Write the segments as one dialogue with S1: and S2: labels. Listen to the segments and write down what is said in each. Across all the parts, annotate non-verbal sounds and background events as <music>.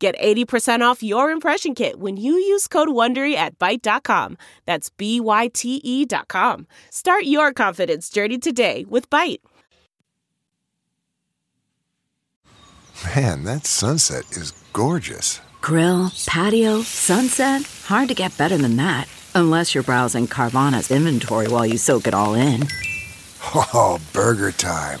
S1: Get 80% off your impression kit when you use code WONDERY at Byte.com. That's B-Y-T-E dot com. Start your confidence journey today with Byte.
S2: Man, that sunset is gorgeous.
S3: Grill, patio, sunset. Hard to get better than that. Unless you're browsing Carvana's inventory while you soak it all in. <laughs>
S2: Oh, burger time.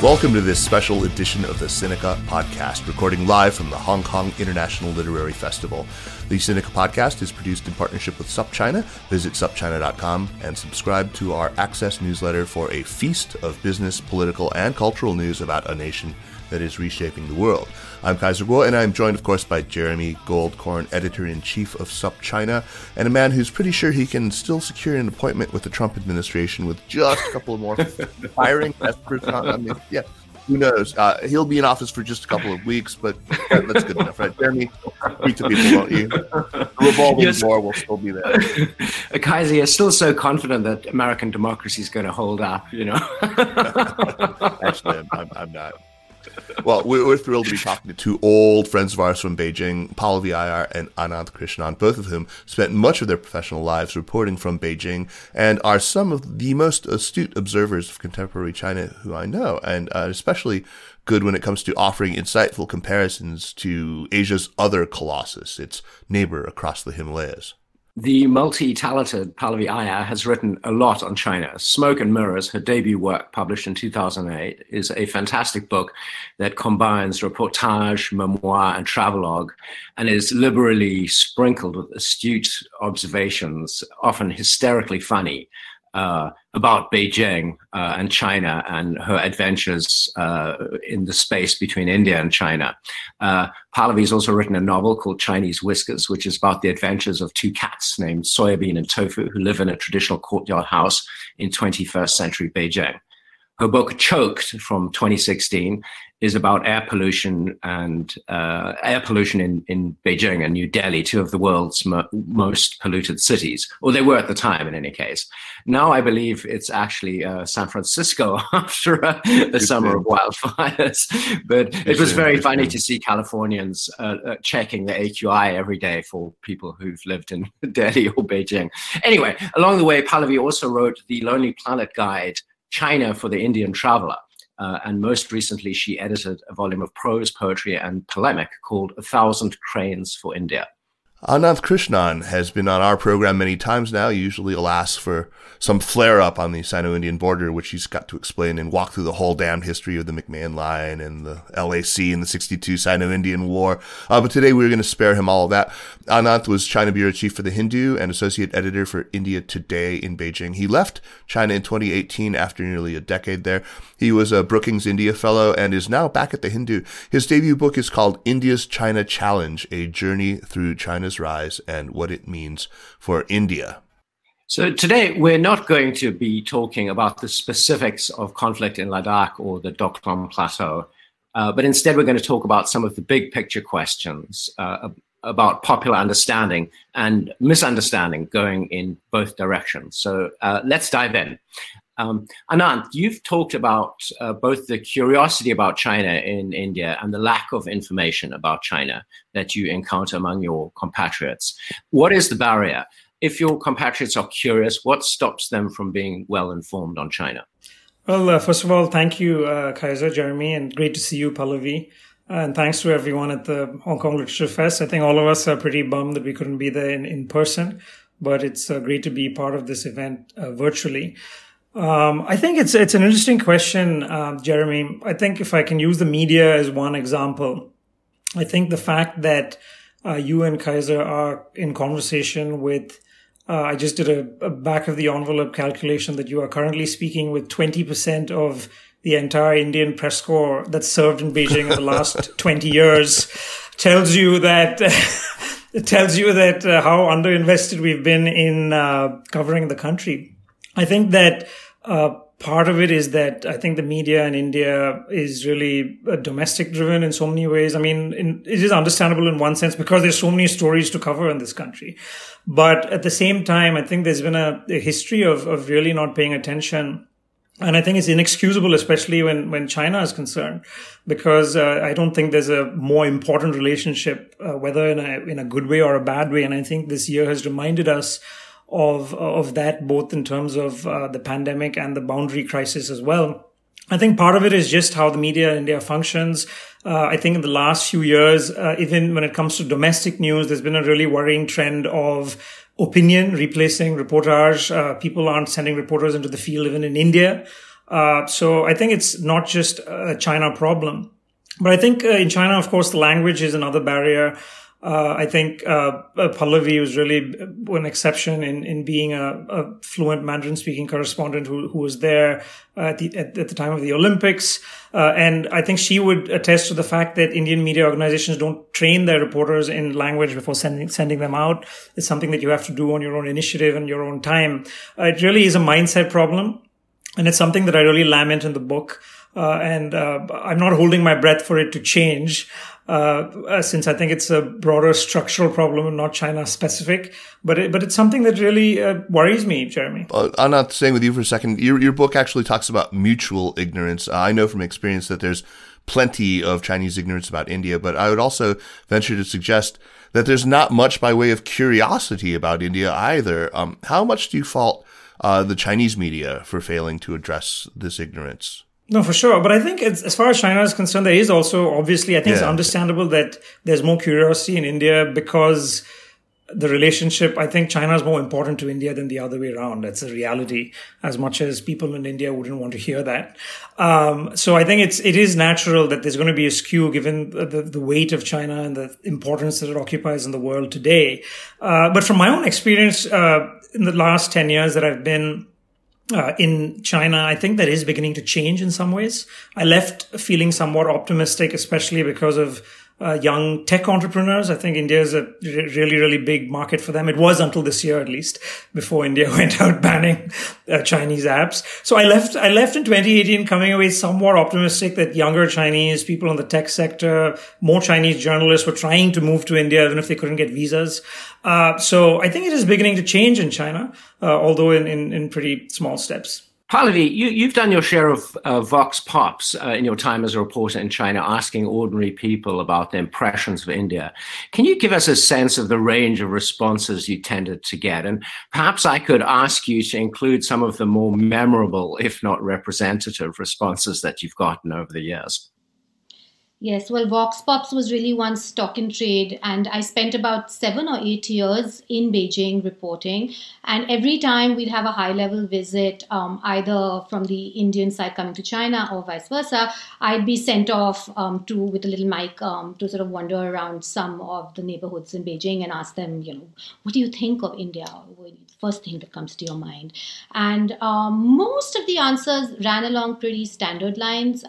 S4: Welcome to this special edition of the Sinica Podcast, recording live from the Hong Kong International Literary Festival. The Sinica Podcast is produced in partnership with SupChina. Visit supchina.com and subscribe to our Access newsletter for a feast of business, political, and cultural news about a nation that is reshaping the world. I'm Kaiser Kuo, and I'm joined, of course, by Jeremy Goldkorn, editor in chief of SupChina, and a man who's pretty sure he can still secure an appointment with the Trump administration with just a couple of more <laughs> firing efforts. I mean, yeah, who knows? Uh, he'll be in office for just a couple of weeks, but that's good enough, right? Jeremy, speak to people, won't you? The revolving yes. door will still be there. <laughs>
S5: Kaiser, you're still so confident that American democracy is going to hold up, you know? <laughs>
S4: Actually, I'm, I'm, I'm not well, we're, thrilled to be talking to two old friends of ours from Beijing, Pallavi Aiyar and Ananth Krishnan, both of whom spent much of their professional lives reporting from Beijing and are some of the most astute observers of contemporary China who I know, and uh, especially good when it comes to offering insightful comparisons to Asia's other colossus, its neighbor across the Himalayas.
S5: The multi-talented Pallavi Aiyar has written a lot on China. Smoke and Mirrors, her debut work published in 2008, is a fantastic book that combines reportage, memoir, and travelogue and is liberally sprinkled with astute observations, often hysterically funny, uh, about Beijing uh, and China and her adventures uh, in the space between India and China. Uh, has also written a novel called Chinese Whiskers, which is about the adventures of two cats named Soybean and Tofu who live in a traditional courtyard house in 21st century Beijing. Her book Choked from 2016 is about air pollution and uh, air pollution in, in Beijing and New Delhi, two of the world's mo- most polluted cities, or they were at the time in any case. Now I believe it's actually uh, San Francisco <laughs> after a, a summer of wildfires. but it was very funny to see Californians uh, uh checking the AQI every day for people who've lived in <laughs> Delhi or Beijing. Anyway, along the way, Pallavi also wrote the Lonely Planet Guide, China for the Indian Traveler uh, and most recently, she edited a volume of prose, poetry, and polemic called A Thousand Cranes for India.
S4: Ananth Krishnan has been on our program many times now, usually alas for some flare up on the Sino-Indian border, which he's got to explain and walk through the whole damned history of the McMahon Line and the LAC and the 62 Sino-Indian War. Uh, but today we're going to spare him all of that. Ananth was China Bureau Chief for The Hindu and Associate Editor for India Today in Beijing. He left China in 2018 after nearly a decade there. He was a Brookings India Fellow and is now back at The Hindu. His debut book is called India's China Challenge, A Journey Through China's Rise and what it means for India.
S5: So today we're not going to be talking about the specifics of conflict in Ladakh or the Doklam Plateau, uh, but instead we're going to talk about some of the big picture questions uh, about popular understanding and misunderstanding going in both directions. So uh, let's dive in. Um, Ananth, you've talked about uh, both the curiosity about China in India and the lack of information about China that you encounter among your compatriots. What is the barrier? If your compatriots are curious, what stops them from being well informed on China?
S6: Well, uh, first of all, thank you, uh, Kaiser, Jeremy, and great to see you, Pallavi. And thanks to everyone at the Hong Kong Literature Fest. I think all of us are pretty bummed that we couldn't be there in, in person. but it's uh, great to be part of this event uh, virtually. Um, I think it's it's an interesting question, uh, Jeremy. I think if I can use the media as one example, I think the fact that uh, you and Kaiser are in conversation with uh, I just did a, a, back of the envelope calculation that you are currently speaking with 20% of the entire Indian press corps that's served in Beijing in the <laughs> last 20 years tells you that it <laughs> tells you that uh, how underinvested we've been in uh, covering the country. I think that uh, part of it is that I think the media in India is really uh, domestic driven in so many ways. I mean, in, it is understandable in one sense because there's so many stories to cover in this country. But at the same time, I think there's been a, a history of, of really not paying attention and I think it's inexcusable, especially when, when China is concerned, because uh, I don't think there's a more important relationship, uh, whether in a, in a good way or a bad way. And I think this year has reminded us of, of that, both in terms of uh, the pandemic and the boundary crisis as well. I think part of it is just how the media in India functions. Uh, I think in the last few years, uh, even when it comes to domestic news, there's been a really worrying trend of opinion replacing reportage. Uh, people aren't sending reporters into the field even in India. Uh, so I think it's not just a China problem. But I think uh, in China, of course, the language is another barrier. Uh, I think uh, uh, Pallavi was really an exception in, in being a, a fluent Mandarin speaking correspondent who, who was there at the, at, at the time of the Olympics. Uh, and I think she would attest to the fact that Indian media organizations don't train their reporters in language before sending, sending them out. It's something that you have to do on your own initiative and your own time. Uh, it really is a mindset problem. And it's something that I really lament in the book. Uh, and uh, I'm not holding my breath for it to change, uh, uh, since I think it's a broader structural problem and not China specific. But it, but it's something that really uh, worries me, Jeremy.
S4: I'm not staying with you for a second. Your your book actually talks about mutual ignorance. I know from experience that there's plenty of Chinese ignorance about India, but I would also venture to suggest that there's not much by way of curiosity about India either. Um, how much do you fault uh, the Chinese media for failing to address this ignorance?
S6: No, for sure. But I think as far as China is concerned, there is also obviously, I think yeah. it's understandable that there's more curiosity in India because the relationship, I think China is more important to India than the other way around. That's a reality, as much as people in India wouldn't want to hear that. Um, so I think it's, it is natural that there's going to be a skew given the, the weight of China and the importance that it occupies in the world today. Uh, but from my own experience, uh, in the last 10 years that I've been uh, in China, I think that is beginning to change in some ways. I left feeling somewhat optimistic, especially because of uh, young tech entrepreneurs. I think India is a really, really big market for them. It was until this year, at least, before India <laughs> went out banning uh, Chinese apps. So I left, I left in 2018 coming away somewhat optimistic that younger Chinese people in the tech sector, more Chinese journalists were trying to move to India, even if they couldn't get visas. Uh, so I think it is beginning to change in China, uh, although in, in, in pretty small steps.
S5: Pallavi, you, have done your share of uh, Vox Pops uh, in your time as a reporter in China, asking ordinary people about their impressions of India. Can you give us a sense of the range of responses you tended to get? And perhaps I could ask you to include some of the more memorable, if not representative, responses that you've gotten over the years.
S7: Yes, well, Vox Pops was really one stock in trade, and I spent about seven or eight years in Beijing reporting. And every time we'd have a high level visit, um, either from the Indian side coming to China or vice versa, I'd be sent off um, to with a little mic um, to sort of wander around some of the neighborhoods in Beijing and ask them, you know, what do you think of India? First thing that comes to your mind, and um, most of the answers ran along pretty standard lines.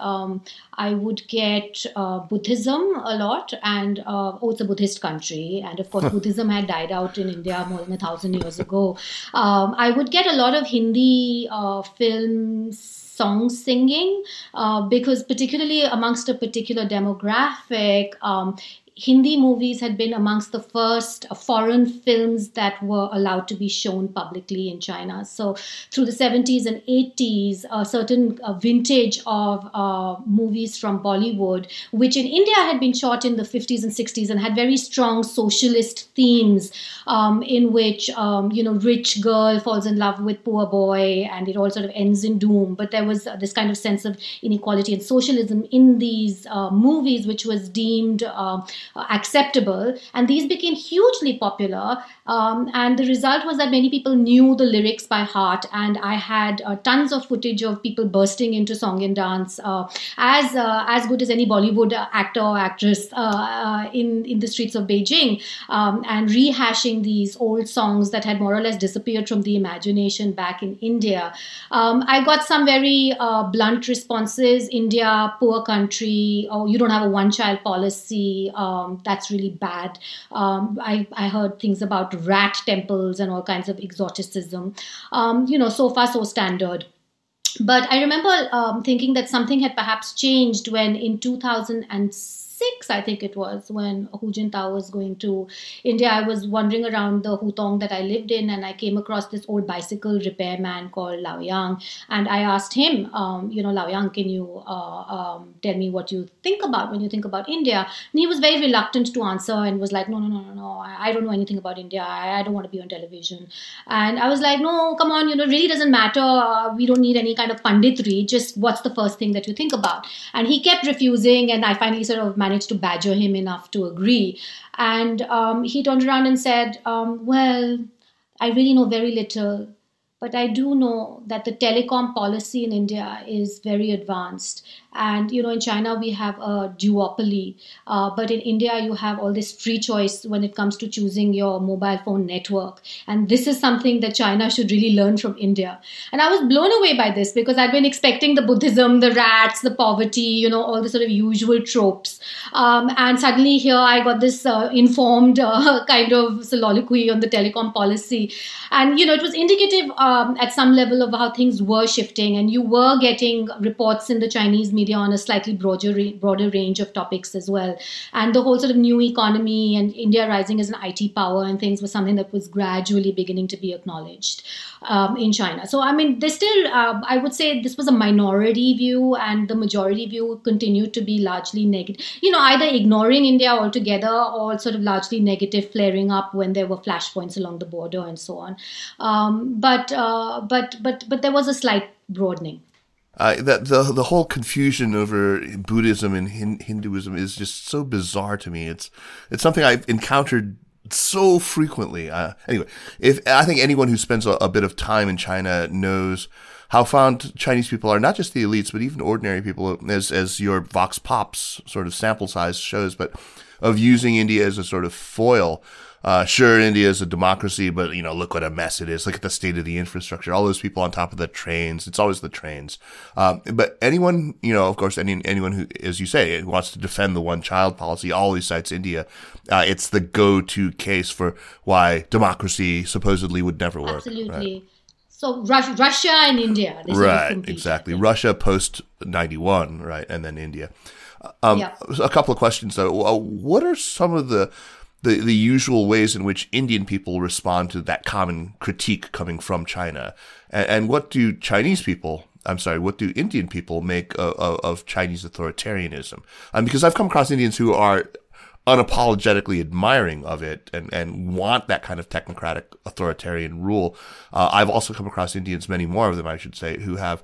S7: I would get uh, Buddhism a lot, and uh, oh, it's a Buddhist country, and of course, Buddhism had died out in India more than a thousand years ago. Um, I would get a lot of Hindi uh, films song singing uh, because particularly amongst a particular demographic um, Hindi movies had been amongst the first foreign films that were allowed to be shown publicly in China. So, through the 70s and 80s, a certain vintage of uh, movies from Bollywood, which in India had been shot in the 50s and 60s and had very strong socialist themes, um, in which, um, you know, rich girl falls in love with poor boy and it all sort of ends in doom. But there was this kind of sense of inequality and socialism in these uh, movies, which was deemed uh, uh, acceptable. And these became hugely popular. Um, and the result was that many people knew the lyrics by heart. And I had uh, tons of footage of people bursting into song and dance, uh, as uh, as good as any Bollywood actor or actress uh, in in the streets of Beijing, um, and rehashing these old songs that had more or less disappeared from the imagination back in India. Um, I got some very blunt responses. India, poor country. Oh, you don't have a one-child policy. Um, that's really bad. Um, I I heard things about rat temples and all kinds of exoticism. Um, you know, so far so standard but I remember um, thinking that something had perhaps changed when in 2006 six, I think it was, when Hu Jintao was going to India. I was wandering around the Hutong that I lived in, and I came across this old bicycle repairman called Lao Yang, and I asked him, um, you know, Lao Yang, can you uh, um, tell me what you think about when you think about India? And he was very reluctant to answer and was like, no, no, no, no, no, I, don't know anything about India. I, I, don't want to be on television. And I was like, no, come on, you know, really doesn't matter. Uh, we don't need any kind of panditry. Just what's the first thing that you think about? And he kept refusing, and I finally sort of managed to badger him enough to agree. And um, he turned around and said, um, Well, I really know very little, but I do know that the telecom policy in India is very advanced. And you know, in China we have a duopoly, uh, but in India you have all this free choice when it comes to choosing your mobile phone network. And this is something that China should really learn from India. And I was blown away by this because I'd been expecting the Buddhism, the rats, the poverty, you know, all the sort of usual tropes. Um, and suddenly here I got this uh, informed <laughs> uh, kind of soliloquy on the telecom policy, and you know, it was indicative um, at some level of how things were shifting, and you were getting reports in the Chinese media on a slightly broader broader range of topics as well. And the whole sort of new economy and India rising as an IT power and things was something that was gradually beginning to be acknowledged um, in China. So I mean, there's still uh, I would say this was a minority view, and the majority view continued to be largely negative. You know, either ignoring India altogether or sort of largely negative, flaring up when there were flashpoints along the border and so on. Um, but uh, but but but there was a slight broadening
S4: uh, that the the whole confusion over Buddhism and hin- Hinduism is just so bizarre to me. It's it's something I've encountered so frequently. Uh, anyway, if I think anyone who spends a, a, bit of time in China knows how fond Chinese people are, not just the elites, but even ordinary people, as as your Vox Pops sort of sample size shows, but of using India as a sort of foil uh, sure, India is a democracy, but you know, look what a mess it is. Look at the state of the infrastructure. All those people on top of the trains. It's always the trains. Um, but anyone, you know, of course, any, anyone who, as you say, wants to defend the one child policy always cites India. Uh, it's the go-to case for why democracy supposedly would never work.
S7: Absolutely. Right? So Russia and India.
S4: Right, exactly. Russia post 91, right, and then India. Um, yeah. A couple of questions though. What are some of the the, the usual ways in which Indian people respond to that common critique coming from China. And, and what do Chinese people, I'm sorry, what do Indian people make of, of, Chinese authoritarianism? Um, because I've come across Indians who are unapologetically admiring of it and, and want that kind of technocratic authoritarian rule. Uh, I've also come across Indians, many more of them, I should say, who have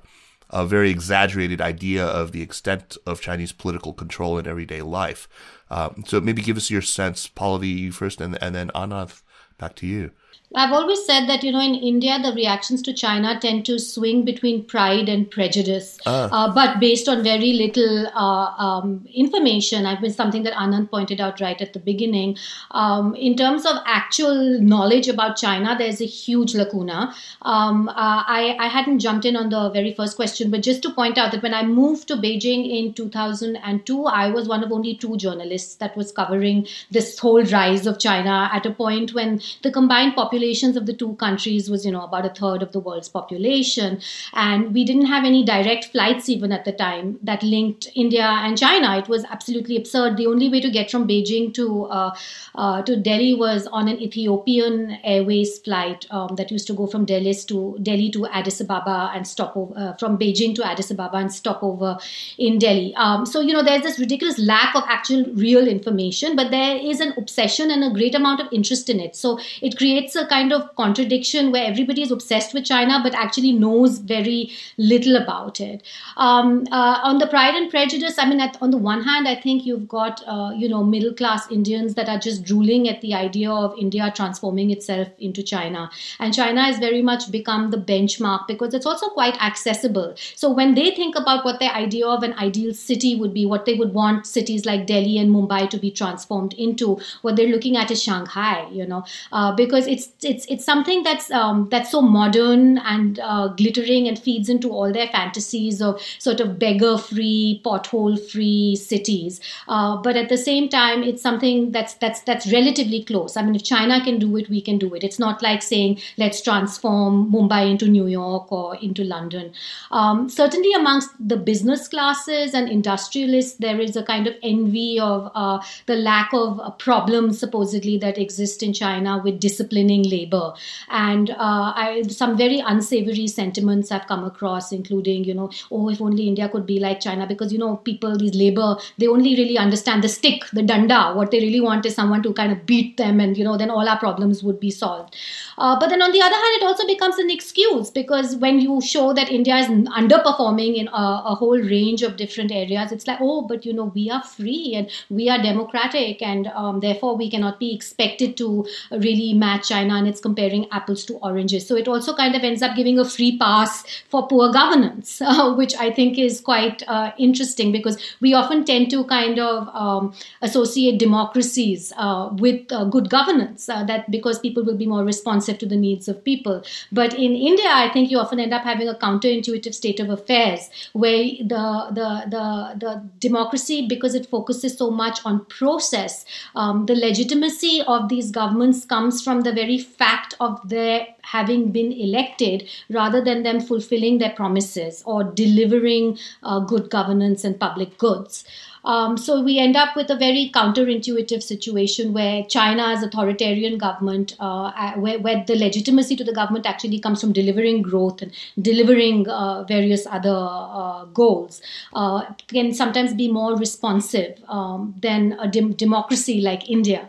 S4: a very exaggerated idea of the extent of Chinese political control in everyday life. Um, so maybe give us your sense, you first, and, and then Ananth, back to you.
S7: I've always said that, you know, in India, the reactions to China tend to swing between pride and prejudice, ah. uh, but based on very little uh, um, information. I've been something that Ananth pointed out right at the beginning. Um, in terms of actual knowledge about China, there's a huge lacuna. Um, uh, I, I hadn't jumped in on the very first question, but just to point out that when I moved to Beijing in 2002, I was one of only two journalists that was covering this whole rise of China at a point when the combined population populations of the two countries was, you know, about a third of the world's population. And we didn't have any direct flights even at the time that linked India and China. It was absolutely absurd. The only way to get from Beijing to uh, uh, to Delhi was on an Ethiopian Airways flight um, that used to go from Delhi to Delhi to Addis Ababa and stop over uh, from Beijing to Addis Ababa and stop over in Delhi. Um, so you know, there's this ridiculous lack of actual real information, but there is an obsession and a great amount of interest in it. So it creates a kind of contradiction where everybody is obsessed with China but actually knows very little about it. Um, uh, on the Pride and Prejudice, I mean, at, on the one hand, I think you've got uh, you know middle class Indians that are just drooling at the idea of India transforming itself into China, and China has very much become the benchmark because it's also quite accessible. So when they think about what their idea of an ideal city would be, what they would want cities like Delhi and Mumbai to be transformed into, what they're looking at is Shanghai, you know, uh, because it's it's it's something that's um, that's so modern and uh, glittering and feeds into all their fantasies of sort of beggar-free, pothole-free cities. Uh, but at the same time, it's something that's that's that's relatively close. I mean, if China can do it, we can do it. It's not like saying let's transform Mumbai into New York or into London. Um, certainly, amongst the business classes and industrialists, there is a kind of envy of uh, the lack of problems supposedly that exist in China with disciplining labor, and uh, I, some very unsavory sentiments I've come across, including you know, oh, if only India could be like China, because you know, people these labor they only really understand the stick, the danda. What they really want is someone to kind of beat them, and you know, then all our problems would be solved. Uh, but then on the other hand, it also becomes an excuse because when you show that India is underperforming in a, a whole range of different areas, it's like, oh, but you know, we are free and we are democratic, and um, therefore we cannot be expected to really match China, and it's comparing apples to oranges. So it also kind of ends up giving a free pass for poor governance, <laughs> uh, which I think is quite uh, interesting because we often tend to kind of um, associate democracies uh, with uh, good governance, uh, that because people will be more responsive to the needs of people. But in India, I think you often end up having a counterintuitive state of affairs where the the the, the democracy, because it focuses so much on process, um, the legitimacy of these governments comes from the very fact of their having been elected rather than them fulfilling their promises or delivering uh, good governance and public goods. Um, so we end up with a very counterintuitive situation where China's authoritarian government, uh, where, where, the legitimacy to the government actually comes from delivering growth and delivering uh, various other uh, goals, uh, can sometimes be more responsive um, than a dem- democracy like India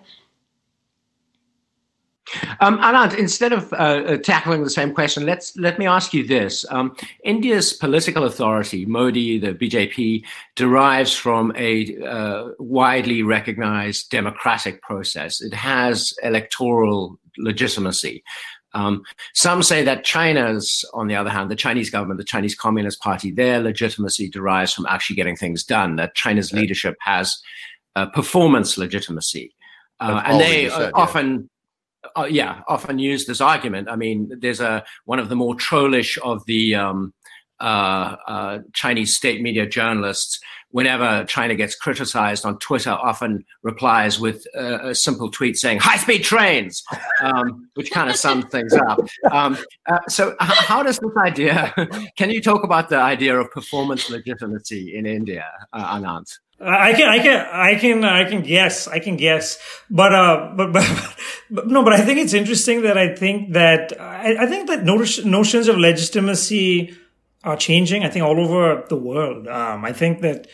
S5: um, Ananth, instead of uh, uh, tackling the same question, let's let me ask you this: um, India's political authority, Modi, the BJP, derives from a uh, widely recognized democratic process. It has electoral legitimacy. Um, some say that China's, on the other hand, the Chinese government, the Chinese Communist Party, their legitimacy derives from actually getting things done. That China's leadership has uh, performance legitimacy, uh, and they said, often. Yeah uh, yeah, often used this argument. I mean, there's a one of the more trollish of the um, uh, uh, Chinese state media journalists. Whenever China gets criticized on Twitter, often replies with a, simple tweet saying "high-speed trains," um, which kind of sums things up. Um, uh, so, how does this idea? <laughs> can you talk about the idea of performance legitimacy in India, uh, Ananth?
S6: I can, I can, I can, I can guess, I can guess, but, uh, but, <laughs> but, but no, but I think it's interesting that I think that, I, I think that notions of legitimacy are changing, I think all over the world. Um, I think that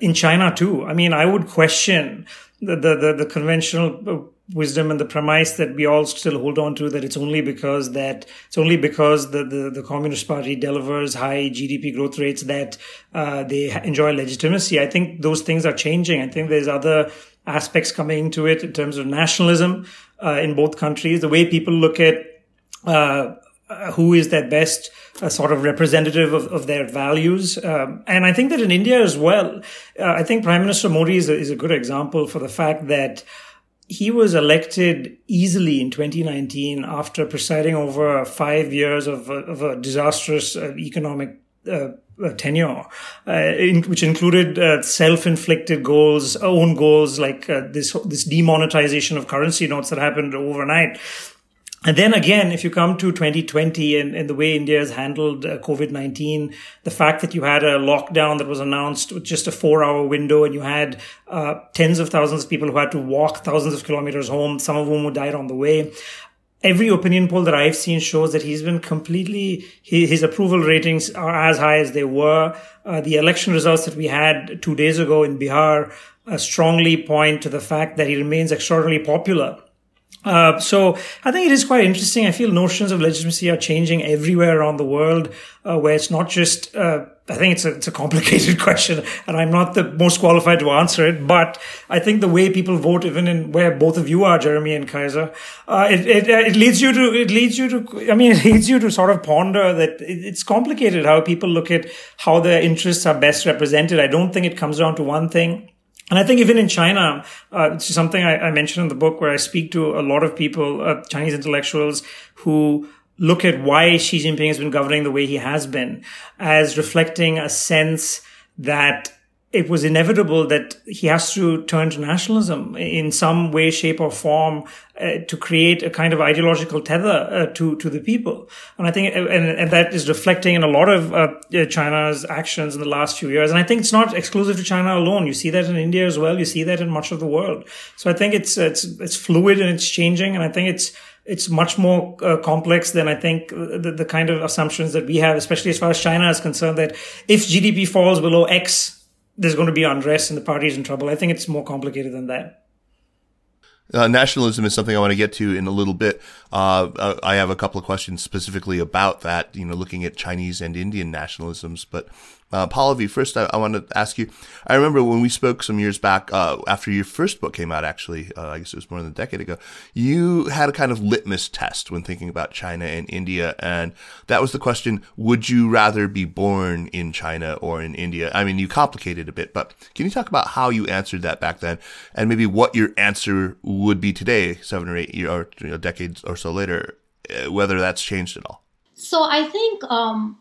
S6: in China too. I mean, I would question the, the, the, the conventional wisdom and the premise that we all still hold on to that it's only because that it's only because the, the, the Communist Party delivers high GDP growth rates that uh, they enjoy legitimacy. I think those things are changing. I think there's other aspects coming into it in terms of nationalism uh, in both countries. The way people look at uh, uh who is their best uh, sort of representative of, of their values. Um, and I think that in India as well, uh, I think Prime Minister Modi is a, is a good example for the fact that he was elected easily in 2019 after presiding over five years of, of a disastrous uh, economic uh, uh, tenure, uh, in, which included uh, self-inflicted goals, own goals like uh, this this demonetization of currency notes that happened overnight, and then again, if you come to 2020 and, and the way India has handled uh, COVID-19, the fact that you had a lockdown that was announced with just a four hour window and you had uh, tens of thousands of people who had to walk thousands of kilometers home, some of whom who died on the way. Every opinion poll that I've seen shows that he's been completely, his approval ratings are as high as they were. Uh, the election results that we had two days ago in Bihar uh, strongly point to the fact that he remains extraordinarily popular Uh, so I think it is quite interesting. I feel notions of legitimacy are changing everywhere around the world, uh, where it's not just. Uh, I think it's a, it's a complicated <laughs> question, and I'm not the most qualified to answer it. But I think the way people vote, even in where both of you are, Jeremy and Kaiser, uh, it, it it leads you to it leads you to. I mean, <laughs> it leads you to sort of ponder that it's complicated how people look at how their interests are best represented. I don't think it comes down to one thing. And I think even in China, uh, it's something I, I, mentioned in the book where I speak to a lot of people, uh, Chinese intellectuals who look at why Xi Jinping has been governing the way he has been as reflecting a sense that it was inevitable that he has to turn to nationalism in some way, shape, or form uh, to create a kind of ideological tether uh, to to the people. And I think, uh, and, and that is reflecting in a lot of uh, China's actions in the last few years. And I think it's not exclusive to China alone. You see that in India as well. You see that in much of the world. So I think it's it's it's fluid and it's changing. And I think it's it's much more uh, complex than I think the, the kind of assumptions that we have, especially as far as China is concerned. That if GDP falls below X there's going to be unrest and the party's in trouble. I think it's more complicated than that.
S4: Uh, nationalism is something I want to get to in a little bit. Uh, uh, I have a couple of questions specifically about that, you know, looking at Chinese and Indian nationalisms. But uh, Pallavi, first, I, I want to ask you. I remember when we spoke some years back uh, after your first book came out. Actually, uh, I guess it was more than a decade ago. You had a kind of litmus test when thinking about China and India, and that was the question: Would you rather be born in China or in India? I mean, you complicated a bit, but can you talk about how you answered that back then, and maybe what your answer would be today, seven or eight years or you know, decades or so later, uh, whether that's changed at all?
S7: So I think um,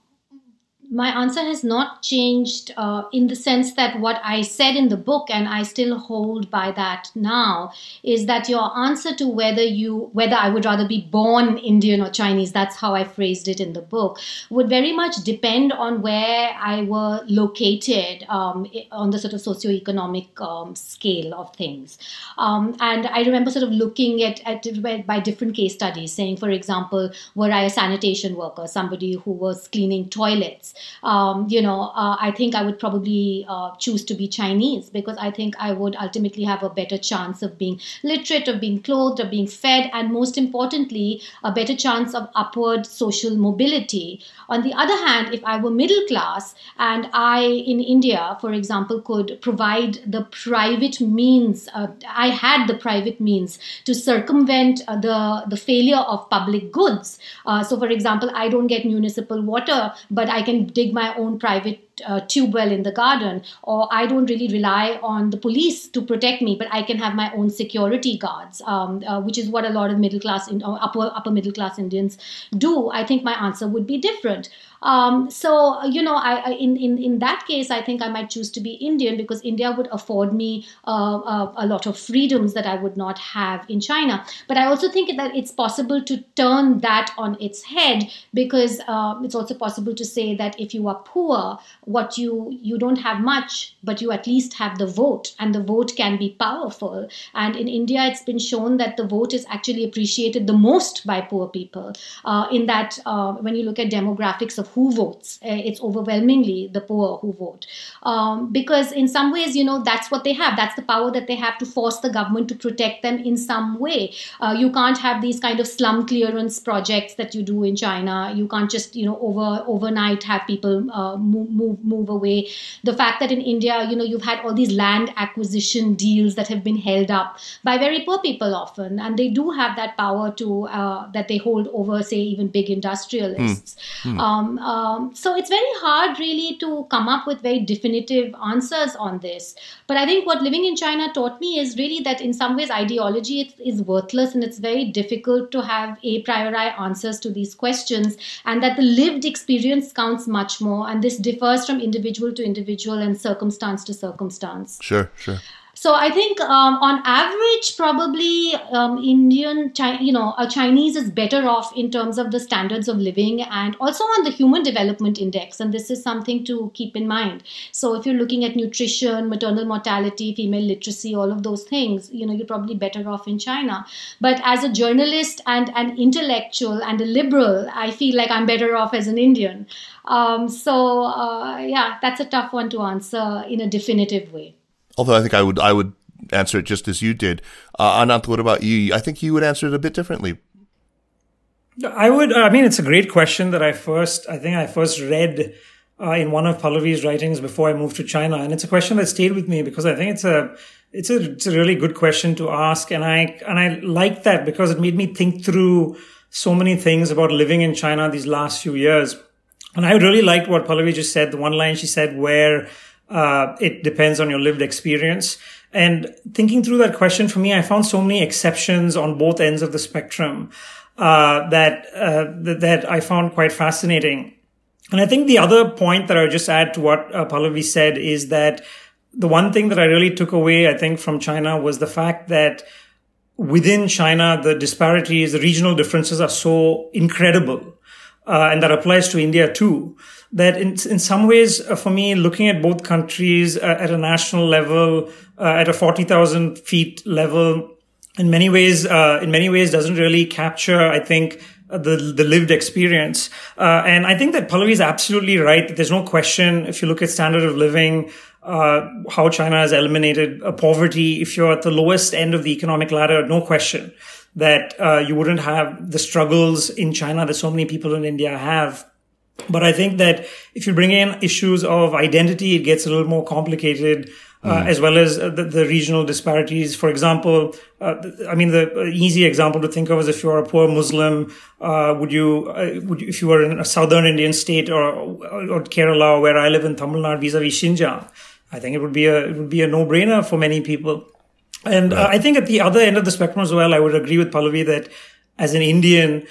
S7: my answer has not changed uh, in the sense that what I said in the book, and I still hold by that now, is that your answer to whether you whether I would rather be born Indian or Chinese, that's how I phrased it in the book, would very much depend on where I were located um, on the sort of socioeconomic um, scale of things. Um, and I remember sort of looking at, at by different case studies, saying, for example, were I a sanitation worker, somebody who was cleaning toilets? Um, you know, uh, I think I would probably uh, choose to be Chinese because I think I would ultimately have a better chance of being literate, of being clothed, of being fed, and most importantly, a better chance of upward social mobility. On the other hand, if I were middle class and I, in India, for example, could provide the private means, uh, I had the private means to circumvent uh, the, the failure of public goods. Uh, so, for example, I don't get municipal water, but I can dig my own private uh, tube well in the garden, or I don't really rely on the police to protect me, but I can have my own security guards, um, uh, which is what a lot of middle class, in, upper upper middle class Indians do. I think my answer would be different. Um, so you know, I, I, in in in that case, I think I might choose to be Indian because India would afford me uh, a, a lot of freedoms that I would not have in China. But I also think that it's possible to turn that on its head because uh, it's also possible to say that if you are poor, what you you don't have much, but you at least have the vote, and the vote can be powerful. And in India, it's been shown that the vote is actually appreciated the most by poor people. Uh, in that, uh, when you look at demographics of who votes. Uh, it's overwhelmingly the poor who vote. Um, because in some ways, you know, that's what they have. That's the power that they have to force the government to protect them in some way. Uh, you can't have these kind of slum clearance projects that you do in China. You can't just, you know, over overnight have people uh, move, move, move away. The fact that in India, you know, you've had all these land acquisition deals that have been held up by very poor people often, and they do have that power to uh, that they hold over, say, even big industrialists. Mm. Mm. Um, um, so it's very hard, really, to come up with very definitive answers on this. But I think what living in China taught me is really that in some ways ideology is, is worthless and it's very difficult to have a priori answers to these questions, and that the lived experience counts much more. And this differs from individual to individual and circumstance to circumstance.
S4: Sure, sure.
S7: So I think um, on average, probably um, Indian, you know, a Chinese is better off in terms of the standards of living and also on the Human Development Index. And this is something to keep in mind. So if you're looking at nutrition, maternal mortality, female literacy, all of those things, you know, you're probably better off in China. But as a journalist and an intellectual and a liberal, I feel like I'm better off as an Indian. Um, so uh, yeah, that's a tough one to answer in a definitive way
S4: although I think I would I would answer it just as you did. Uh, Ananth, what about you? I think you would answer it a bit differently.
S6: I would. I mean, it's a great question that I first. I think I first read uh, in one of Pallavi's writings before I moved to China, and it's a question that stayed with me because I think it's a it's a it's a really good question to ask, and I and I like that because it made me think through so many things about living in China these last few years. And I really liked what Pallavi just said. The one line she said where uh, it depends on your lived experience. And thinking through that question for me, I found so many exceptions on both ends of the spectrum uh, that, uh, that, that I found quite fascinating. And I think the other point that I would just add to what uh, Pallavi said is that the one thing that I really took away, I think, from China was the fact that within China, the disparities, the regional differences are so incredible. Uh, and that applies to India too. That in, in some ways, uh, for me, looking at both countries uh, at a national level, uh, at a 40,000 feet level, in many ways, uh, in many ways doesn't really capture, I think, the the lived experience. Uh, and I think that Pallavi is absolutely right. That there's no question. If you look at standard of living, uh, how China has eliminated uh, poverty. If you're at the lowest end of the economic ladder, no question that uh, you wouldn't have the struggles in China that so many people in India have. But I think that if you bring in issues of identity, it gets a little more complicated. Uh, mm. as well as uh, the, the, regional disparities. For example, uh, I mean, the easy example to think of is if you're a poor Muslim, uh, would you, uh, would you, if you were in a southern Indian state or, or Kerala, where I live in Tamil Nadu, vis-a-vis Xinjiang, I think it would be a it would be a no-brainer for many people. And right. I think at the other end of the spectrum as well, I would agree with Pallavi that as an Indian,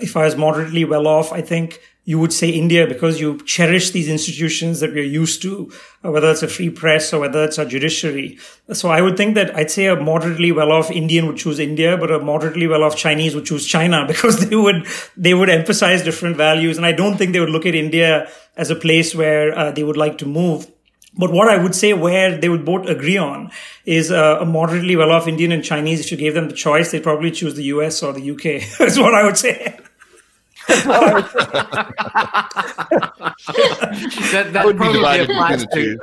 S6: if I was moderately well off, I think you would say India because you cherish these institutions that we're used to, uh, whether it's a free press or whether it's a judiciary. So I would think that I'd say a moderately well-off Indian would choose India, but a moderately well-off Chinese would choose China <laughs> because they would, they would emphasize different values. And I don't think they would look at India as a place where uh, they would like to move. But what I would say where they would both agree on is uh, a moderately well-off Indian and Chinese. If you gave them the choice, they'd probably choose the US or the UK. That's <laughs> what I would say
S5: that, that probably applies to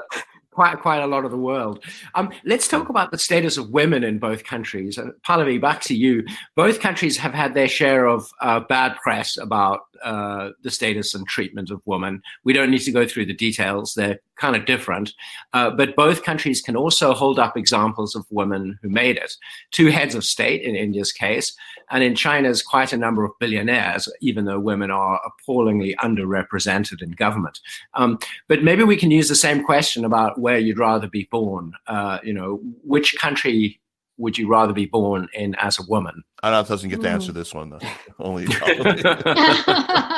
S5: quite quite a lot of the world. Um, let's talk about the status of women in both countries. And Pallavi, back to you. Both countries have had their share of uh, bad press about uh, the status and treatment of women. We don't need to go through the details; they're kind of different. Uh, but both countries can also hold up examples of women who made it. Two heads of state in India's case, and in China's, quite a number of billionaires, even though women are appallingly underrepresented in government. Um, but maybe we can use the same question about where you'd rather be born. Uh, you know, which country would you rather be born in as a woman?
S4: Ananth doesn't get to answer this one though. <laughs> Only. <laughs> <laughs>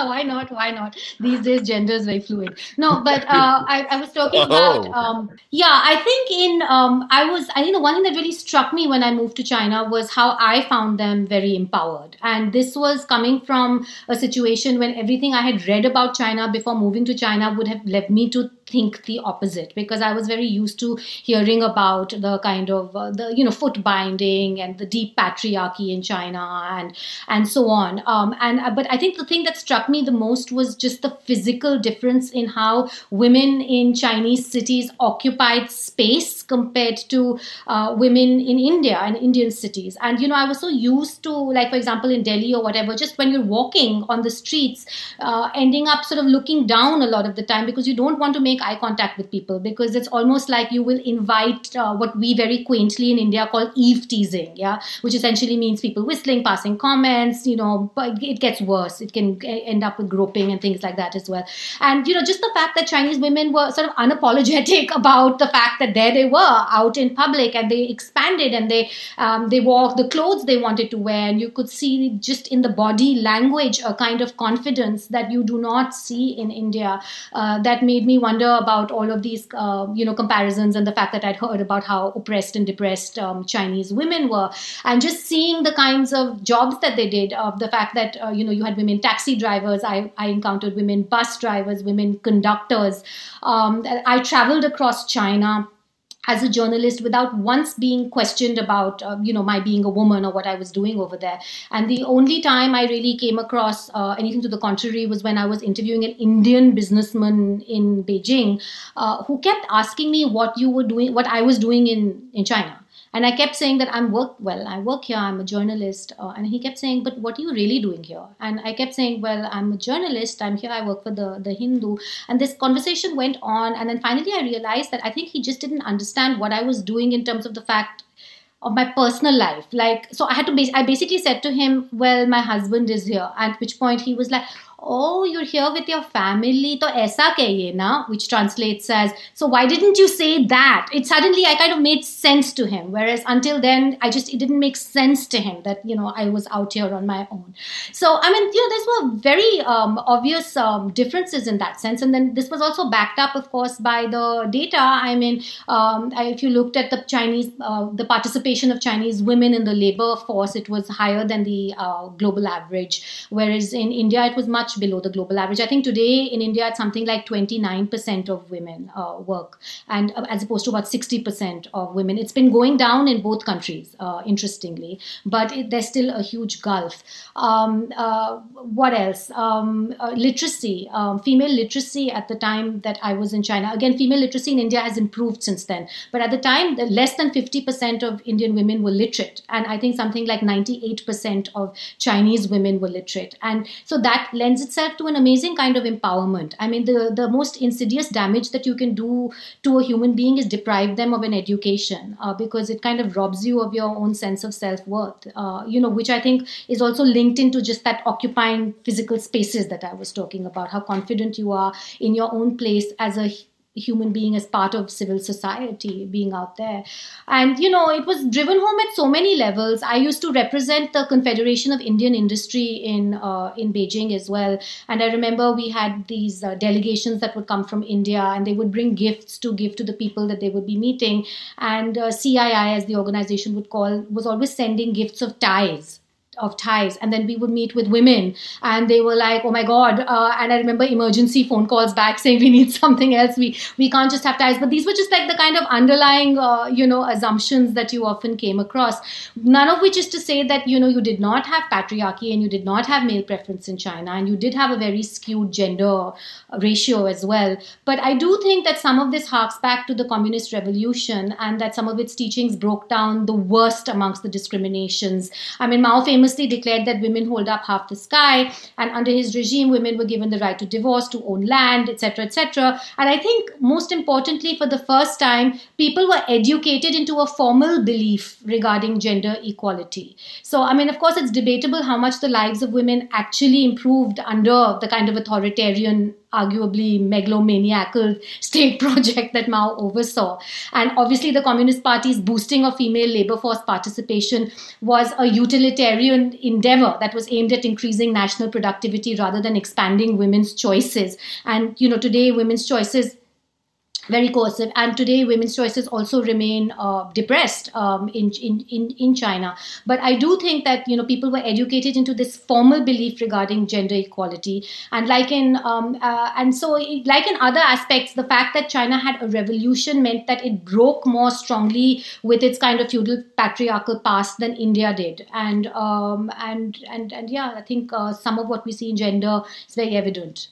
S7: why not? Why not? These days, gender is very fluid. No, but uh, I, I, was talking oh. about. Um, yeah, I think in um, I was. I think the one thing that really struck me when I moved to China was how I found them very empowered, and this was coming from a situation when everything I had read about China before moving to China would have led me to think the opposite because I was very used to hearing about the kind of uh, the you know foot binding and the deep patriarchy in China and and so on. Um, and uh, but I think the thing that struck me the most was just the physical difference in how women in Chinese cities occupied space compared to uh, women in India and Indian cities. And you know, I was so used to like for example in Delhi or whatever, just when you're walking on the streets, uh, ending up sort of looking down a lot of the time because you don't want to make eye contact with people because it's almost like you will invite uh, what we very quaintly in India call eve teasing, yeah, which essentially means people whistling, passing comments, you know, but it gets worse. It can end up with groping and things like that as well. And, you know, just the fact that Chinese women were sort of unapologetic <laughs> about the fact that there they were out in public and they expanded and they, um, they wore the clothes they wanted to wear. And you could see just in the body language a kind of confidence that you do not see in India. Uh, that made me wonder about all of these, uh, you know, comparisons and the fact that I'd heard about how oppressed and depressed um, Chinese women were, and just seeing the kinds of jobs that they did. Of the fact that uh, you know you had women taxi drivers, I, I encountered women bus drivers, women conductors. Um, I traveled across China as a journalist without once being questioned about uh, you know my being a woman or what i was doing over there. And the only time i really came across uh, anything to the contrary was when i was interviewing an indian businessman in beijing uh, who kept asking me what you were doing what i was doing in in china And I kept saying that I'm work well, I work here, I'm a journalist. Uh, and he kept saying, but what are you really doing here? And I kept saying, well, I'm a journalist, I'm here, I work for the, the Hindu. And this conversation went on. And then finally I realized that I think he just didn't understand what I was doing in terms of the fact of my personal life like so i had to i basically said to him well my husband is here at which point he was like oh you're here with your family. to aisa kahiye na which translates as so why didn't you say that? It suddenly i kind of made sense to him. Whereas until then i just it didn't make sense to him that you know i was out here on my own. So i mean you know there were very um, obvious um, differences in that sense. And then this was also backed up of course by the data. I mean um, if you looked at the chinese uh, the participation of chinese women in the labor force it was higher than the uh, global average. Whereas in india it was much much below the global average. I think today in India it's something like 29% of women uh, work, and uh, as opposed to about 60% of women. It's been going down in both countries, uh, interestingly, but it, there's still a huge gulf. Um, uh, what else? Um, uh, literacy, um, female literacy at the time that I was in China. Again, female literacy in India has improved since then, but at the time, less than 50% of Indian women were literate, and I think something like 98% of Chinese women were literate, and so that lends lends itself to an amazing kind of empowerment. I mean, the, the most insidious damage that you can do to a human being is deprive them of an education uh, because it kind of robs you of your own sense of self worth, uh, you know, which I think is also linked into just that occupying physical spaces that I was talking about, how confident you are in your own place as a human being as part of civil society being out there. And you know it was driven home at so many levels. I used to represent the confederation of indian industry in uh, in beijing as well. And i remember we had these uh, delegations that would come from india and they would bring gifts to give to the people that they would be meeting. And uh, cii as the organization would call was always sending gifts of ties of ties. And then we would meet with women. And they were like oh my god uh, and i remember emergency phone calls back <laughs> saying we need something else. We we can't just have ties. But these were just like the kind of underlying uh, you know assumptions that you often came across. None of which is to say that you know you did not have patriarchy and you did not have male preference in china and you did have a very skewed gender ratio as well. But i do think that some of this harks back to the communist revolution and that some of its teachings broke down the worst amongst the discriminations. I mean mao famously famously declared that women hold up half the sky, and under his regime, women were given the right to divorce, to own land, etc., etc. And I think most importantly, for the first time, people were educated into a formal belief regarding gender equality. So, I mean, of course, it's debatable how much the lives of women actually improved under the kind of authoritarian arguably megalomaniacal <laughs> state project that Mao oversaw. And obviously, the Communist Party's boosting of female labor force participation was a utilitarian endeavor that was aimed at increasing national productivity rather than expanding women's choices. And, you know, today, women's choices very coercive. And today, women's choices also remain uh, depressed um, in, in, in, in China. But I do think that, you know, people were educated into this formal belief regarding gender equality. And like in, um, uh, and so like in other aspects, the fact that China had a revolution meant that it broke more strongly with its kind of feudal patriarchal past than India did. And, um, and, and, and yeah, I think uh, some of what we see in gender is very evident.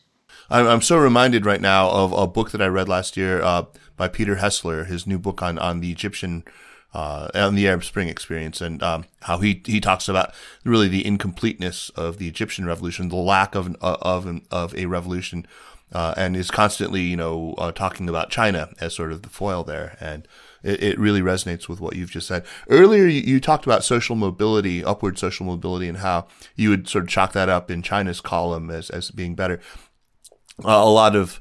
S4: I'm, I'm so reminded right now of a book that I read last year uh, by Peter Hessler, his new book on on the Egyptian. Uh, on the Arab Spring experience and um, how he he talks about really the incompleteness of the Egyptian revolution, the lack of of of a revolution, uh, and is constantly you know uh, talking about China as sort of the foil there, and it, it really resonates with what you've just said. Earlier, you, you, talked about social mobility, upward social mobility, and how you would sort of chalk that up in China's column as as being better uh, a lot of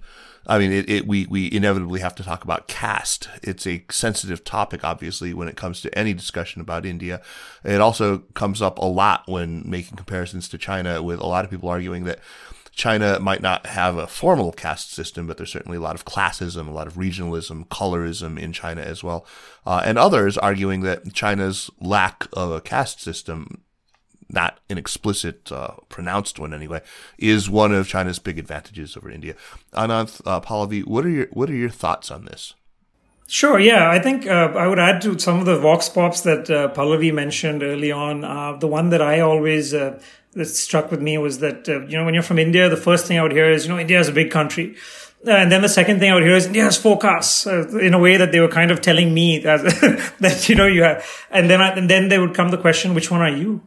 S4: I mean, it, it, we, we inevitably have to talk about caste. It's a sensitive topic, obviously, when it comes to any discussion about India. It also comes up a lot when making comparisons to China, with a lot of people arguing that China might not have a formal caste system, but there's certainly a lot of classism, a lot of regionalism, colorism in China as well. Uh, and others arguing that China's lack of a caste system not an explicit, uh, pronounced one anyway, is one of China's big advantages over India. Ananth uh, Pallavi, what are your what are your thoughts on this?
S6: Sure. Yeah, I think uh, I would add to some of the vox pops that uh, Pallavi mentioned early on. Uh, the one that I always uh, that struck with me was that uh, you know when you're from India, the first thing I would hear is you know India is a big country. Uh, and then the second thing I would hear is India has four castes in a way that they were kind of telling me <laughs> that, that you know you have, and then I, and then they would come the question, which one are you?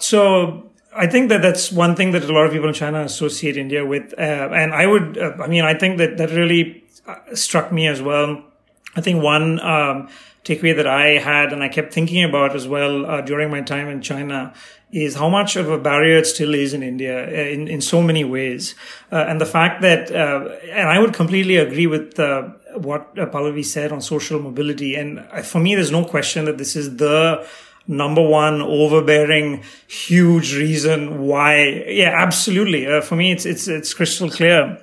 S6: so I think that that's one thing that a lot of people in China associate India with, and I would, I mean, I think that that really struck me as well I think one um, takeaway that I had and I kept thinking about as well uh, during my time in China is how much of a barrier it still is in India uh, in, in so many ways. Uh, and the fact that, uh, and I would completely agree with uh, what uh, Pallavi said on social mobility. And for me, there's no question that this is the number one overbearing huge reason why. Yeah, absolutely. Uh, for me, it's, it's, it's crystal clear.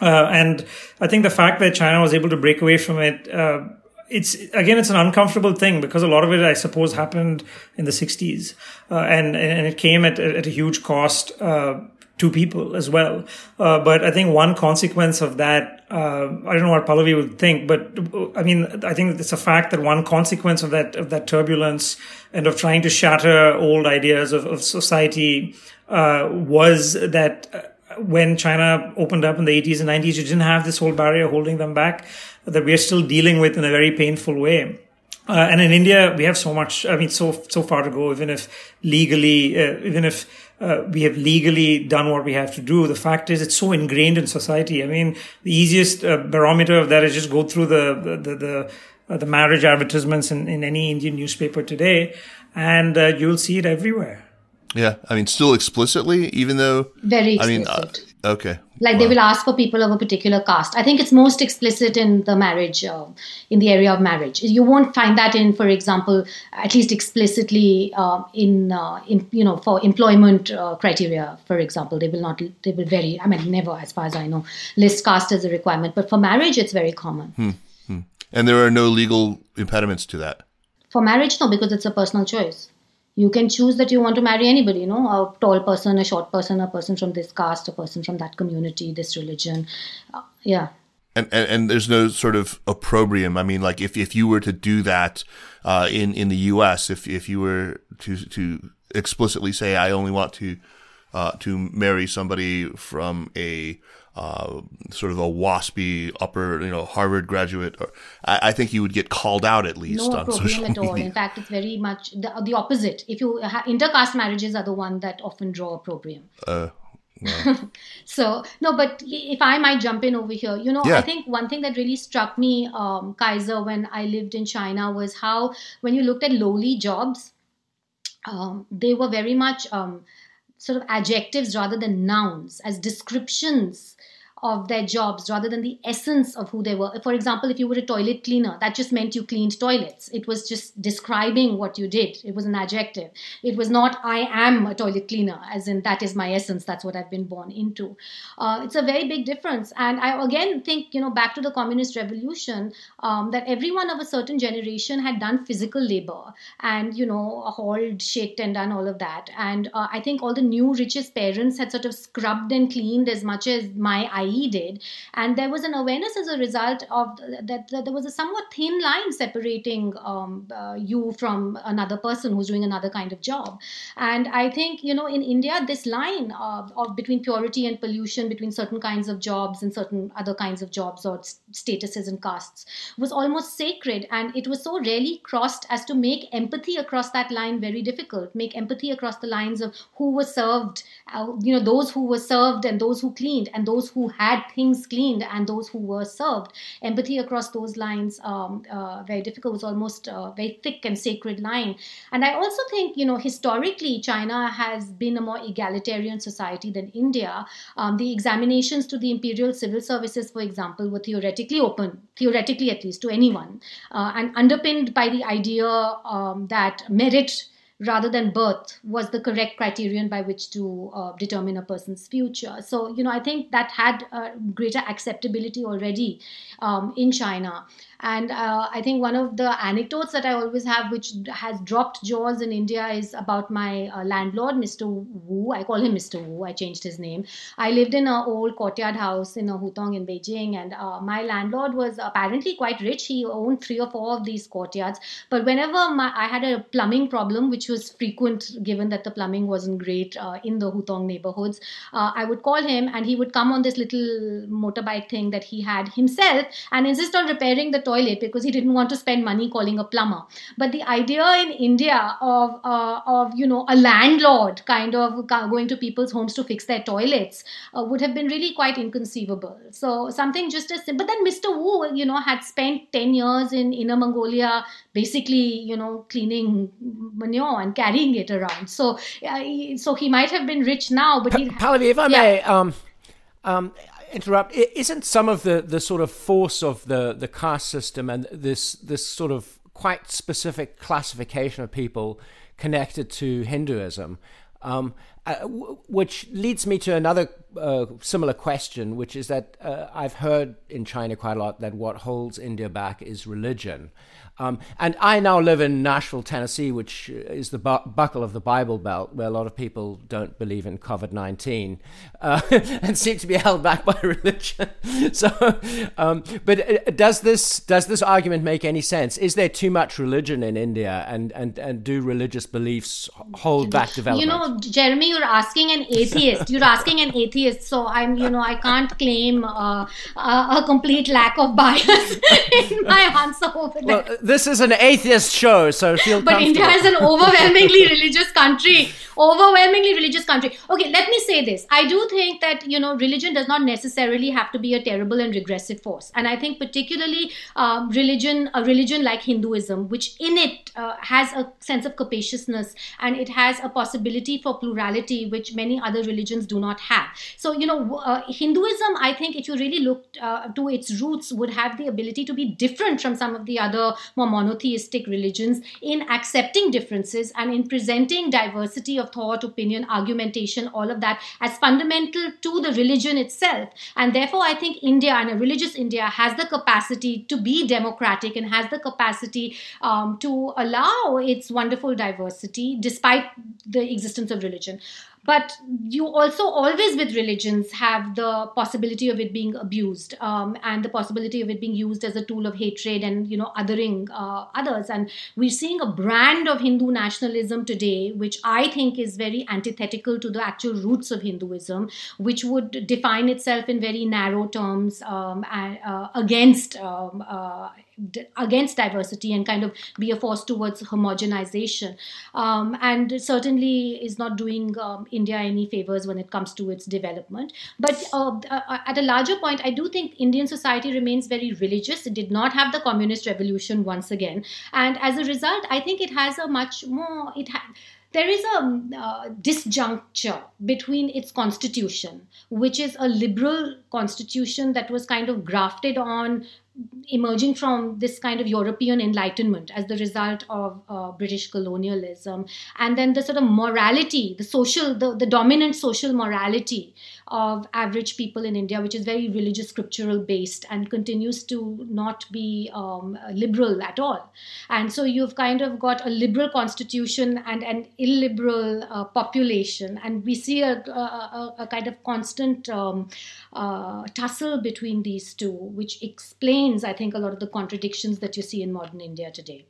S6: Uh, and I think the fact that China was able to break away from it, uh, it's again, it's an uncomfortable thing because a lot of it, I suppose, happened in the 60s, uh, and and it came at, at a huge cost uh, to people as well. Uh, but I think one consequence of that, uh, I don't know what Pallavi would think, but I mean, I think it's a fact that one consequence of that of that turbulence and of trying to shatter old ideas of, of society was that when China opened up in the 80s and 90s, you didn't have this whole barrier holding them back that we're still dealing with in a very painful way. Uh, and in India, we have so much, I mean, so, so far to go, even if legally, uh, even if uh, we have legally done what we have to do. The fact is, it's so ingrained in society. I mean, the easiest uh, barometer of that is just go through the, the, the, uh, the marriage advertisements in, in any Indian newspaper today, and uh, you'll see it everywhere.
S4: Yeah, I mean, still explicitly, even though
S7: very
S4: explicit.
S7: I mean, uh,
S4: okay.
S7: Like wow. they will ask for people of a particular caste. I think it's most explicit in the marriage, uh, in the area of marriage. You won't find that in, for example, at least explicitly uh, in, uh, in, you know, for employment uh, criteria. For example, they will not. They will very. I mean, never, as far as I know, list caste as a requirement. But for marriage, it's very common.
S4: Hmm. Hmm. And there are no legal impediments to that.
S7: For marriage, no, because it's a personal choice you can choose that you want to marry anybody you know a tall person a short person a person from this caste a person from that community this religion uh, yeah
S4: and, and, and there's no sort of opprobrium. I mean, like if, if you were to do that uh, in in the U.S., if if you were to to explicitly say I only want to uh, to marry somebody from a uh, sort of a waspy upper, you know, Harvard graduate. Or, I, I, think you would get called out at least
S7: no
S4: on
S7: problem
S4: social
S7: at all. In fact, it's very much the, the opposite. If you ha- intercaste marriages are the one that often draw opprobrium.
S4: Uh, <laughs>
S7: so no, but if I might jump in over here, you know, yeah. I think one thing that really struck me, um, Kaiser, when I lived in China was how when you looked at lowly jobs, um, they were very much um, sort of adjectives rather than nouns as descriptions of their jobs rather than the essence of who they were. For example, if you were a toilet cleaner, that just meant you cleaned toilets. It was just describing what you did. It was an adjective. It was not, I am a toilet cleaner, as in that is my essence. That's what I've been born into. Uh, it's a very big difference. And I again think, you know, back to the communist revolution, um, that everyone of a certain generation had done physical labor and, you know, hauled shit and done all of that. And uh, I think all the new richest parents had sort of scrubbed and cleaned as much as my eye he did. And there was an awareness as a result of that, that there was a somewhat thin line separating um, uh, you from another person who's doing another kind of job. And I think, you know, in India, this line of, of between purity and pollution, between certain kinds of jobs and certain other kinds of jobs or statuses and castes was almost sacred. And it was so rarely crossed as to make empathy across that line very difficult, make empathy across the lines of who was served, uh, you know, those who were served and those who cleaned and those who had things cleaned and those who were served. Empathy across those lines, um, uh, very difficult, was almost a very thick and sacred line. And I also think, you know, historically, China has been a more egalitarian society than India. Um, the examinations to the imperial civil services, for example, were theoretically open, theoretically at least, to anyone, uh, and underpinned by the idea um, that merit rather than birth was the correct criterion by which to uh, determine a person's future. So, you know, I think that had greater acceptability already um, in China. And uh, I think one of the anecdotes that I always have, which has dropped jaws in India, is about my uh, landlord, Mr. Wu. I call him Mr. Wu. I changed his name. I lived in an old courtyard house in a Hutong in Beijing, and uh, my landlord was apparently quite rich. He owned three or four of these courtyards. But whenever my, I had a plumbing problem, which was frequent given that the plumbing wasn't great uh, in the Hutong neighborhoods, uh, I would call him, and he would come on this little motorbike thing that he had himself and insist on repairing the because he didn't want to spend money calling a plumber. But the idea in India of uh, of you know a landlord kind of going to people's homes to fix their toilets uh, would have been really quite inconceivable. So something just as simple. But then Mr. Wu, you know, had spent ten years in Inner Mongolia, basically you know cleaning manure and carrying it around. So uh, so he might have been rich now, but
S8: he. Pallavi, if I yeah. may. Um, um, interrupt. Isn't some of the, the sort of force of the, the caste system and this this sort of quite specific classification of people connected to Hinduism, um, uh, w- which leads me to another uh, similar question, which is that uh, I've heard in China quite a lot that what holds India back is religion. Um, and I now live in Nashville, Tennessee, which is the bu- buckle of the Bible Belt, where a lot of people don't believe in COVID 19 uh, <laughs> and seem to be held back by <laughs> religion. <laughs> so, um, but uh, does this, does this argument make any sense? Is there too much religion in India, and, and, and do religious beliefs hold back development?
S7: You know, Jeremy, you're asking an atheist. You're asking an atheist. So, I'm, you know, I can't claim uh, a complete lack of bias <laughs> in my answer over there. Well,
S8: this is an atheist show, so feel.
S7: But India is an overwhelmingly <laughs> religious country. Overwhelmingly religious country. Okay, let me say this. I do think that you know religion does not necessarily have to be a terrible and regressive force, and I think particularly um, religion, a religion like Hinduism, which in it uh, has a sense of capaciousness and it has a possibility for plurality, which many other religions do not have. So you know, uh, Hinduism, I think, if you really look uh, to its roots, would have the ability to be different from some of the other more monotheistic religions in accepting differences and in presenting diversity of thought, opinion, argumentation, all of that as fundamental to the religion itself. And therefore, I think India and a religious India has the capacity to be democratic and has the capacity um, to allow its wonderful diversity despite the existence of religion but you also always with religions have the possibility of it being abused um, and the possibility of it being used as a tool of hatred and you know othering uh, others. And we're seeing a brand of hindu nationalism today which i think is very antithetical to the actual roots of hinduism which would define itself in very narrow terms um, uh, against um, uh, against diversity and kind of be a force towards homogenization. Um, and certainly is not doing um, india any favors when it comes to its development. But uh, uh, at a larger point i do think indian society remains very religious. It did not have the communist revolution once again. And as a result i think it has a much more it ha- there is a uh, disjuncture between its constitution, which is a liberal constitution that was kind of grafted on emerging from this kind of European enlightenment as the result of uh, British colonialism, and then the sort of morality, the social, the, the dominant social morality of average people in India, which is very religious, scriptural based, and continues to not be um, liberal at all. And so you've kind of got a liberal constitution and an illiberal uh, population, and we see a, a, a kind of constant um, uh, tussle between these two, which explains, I think, a lot of the contradictions that you see in modern India today.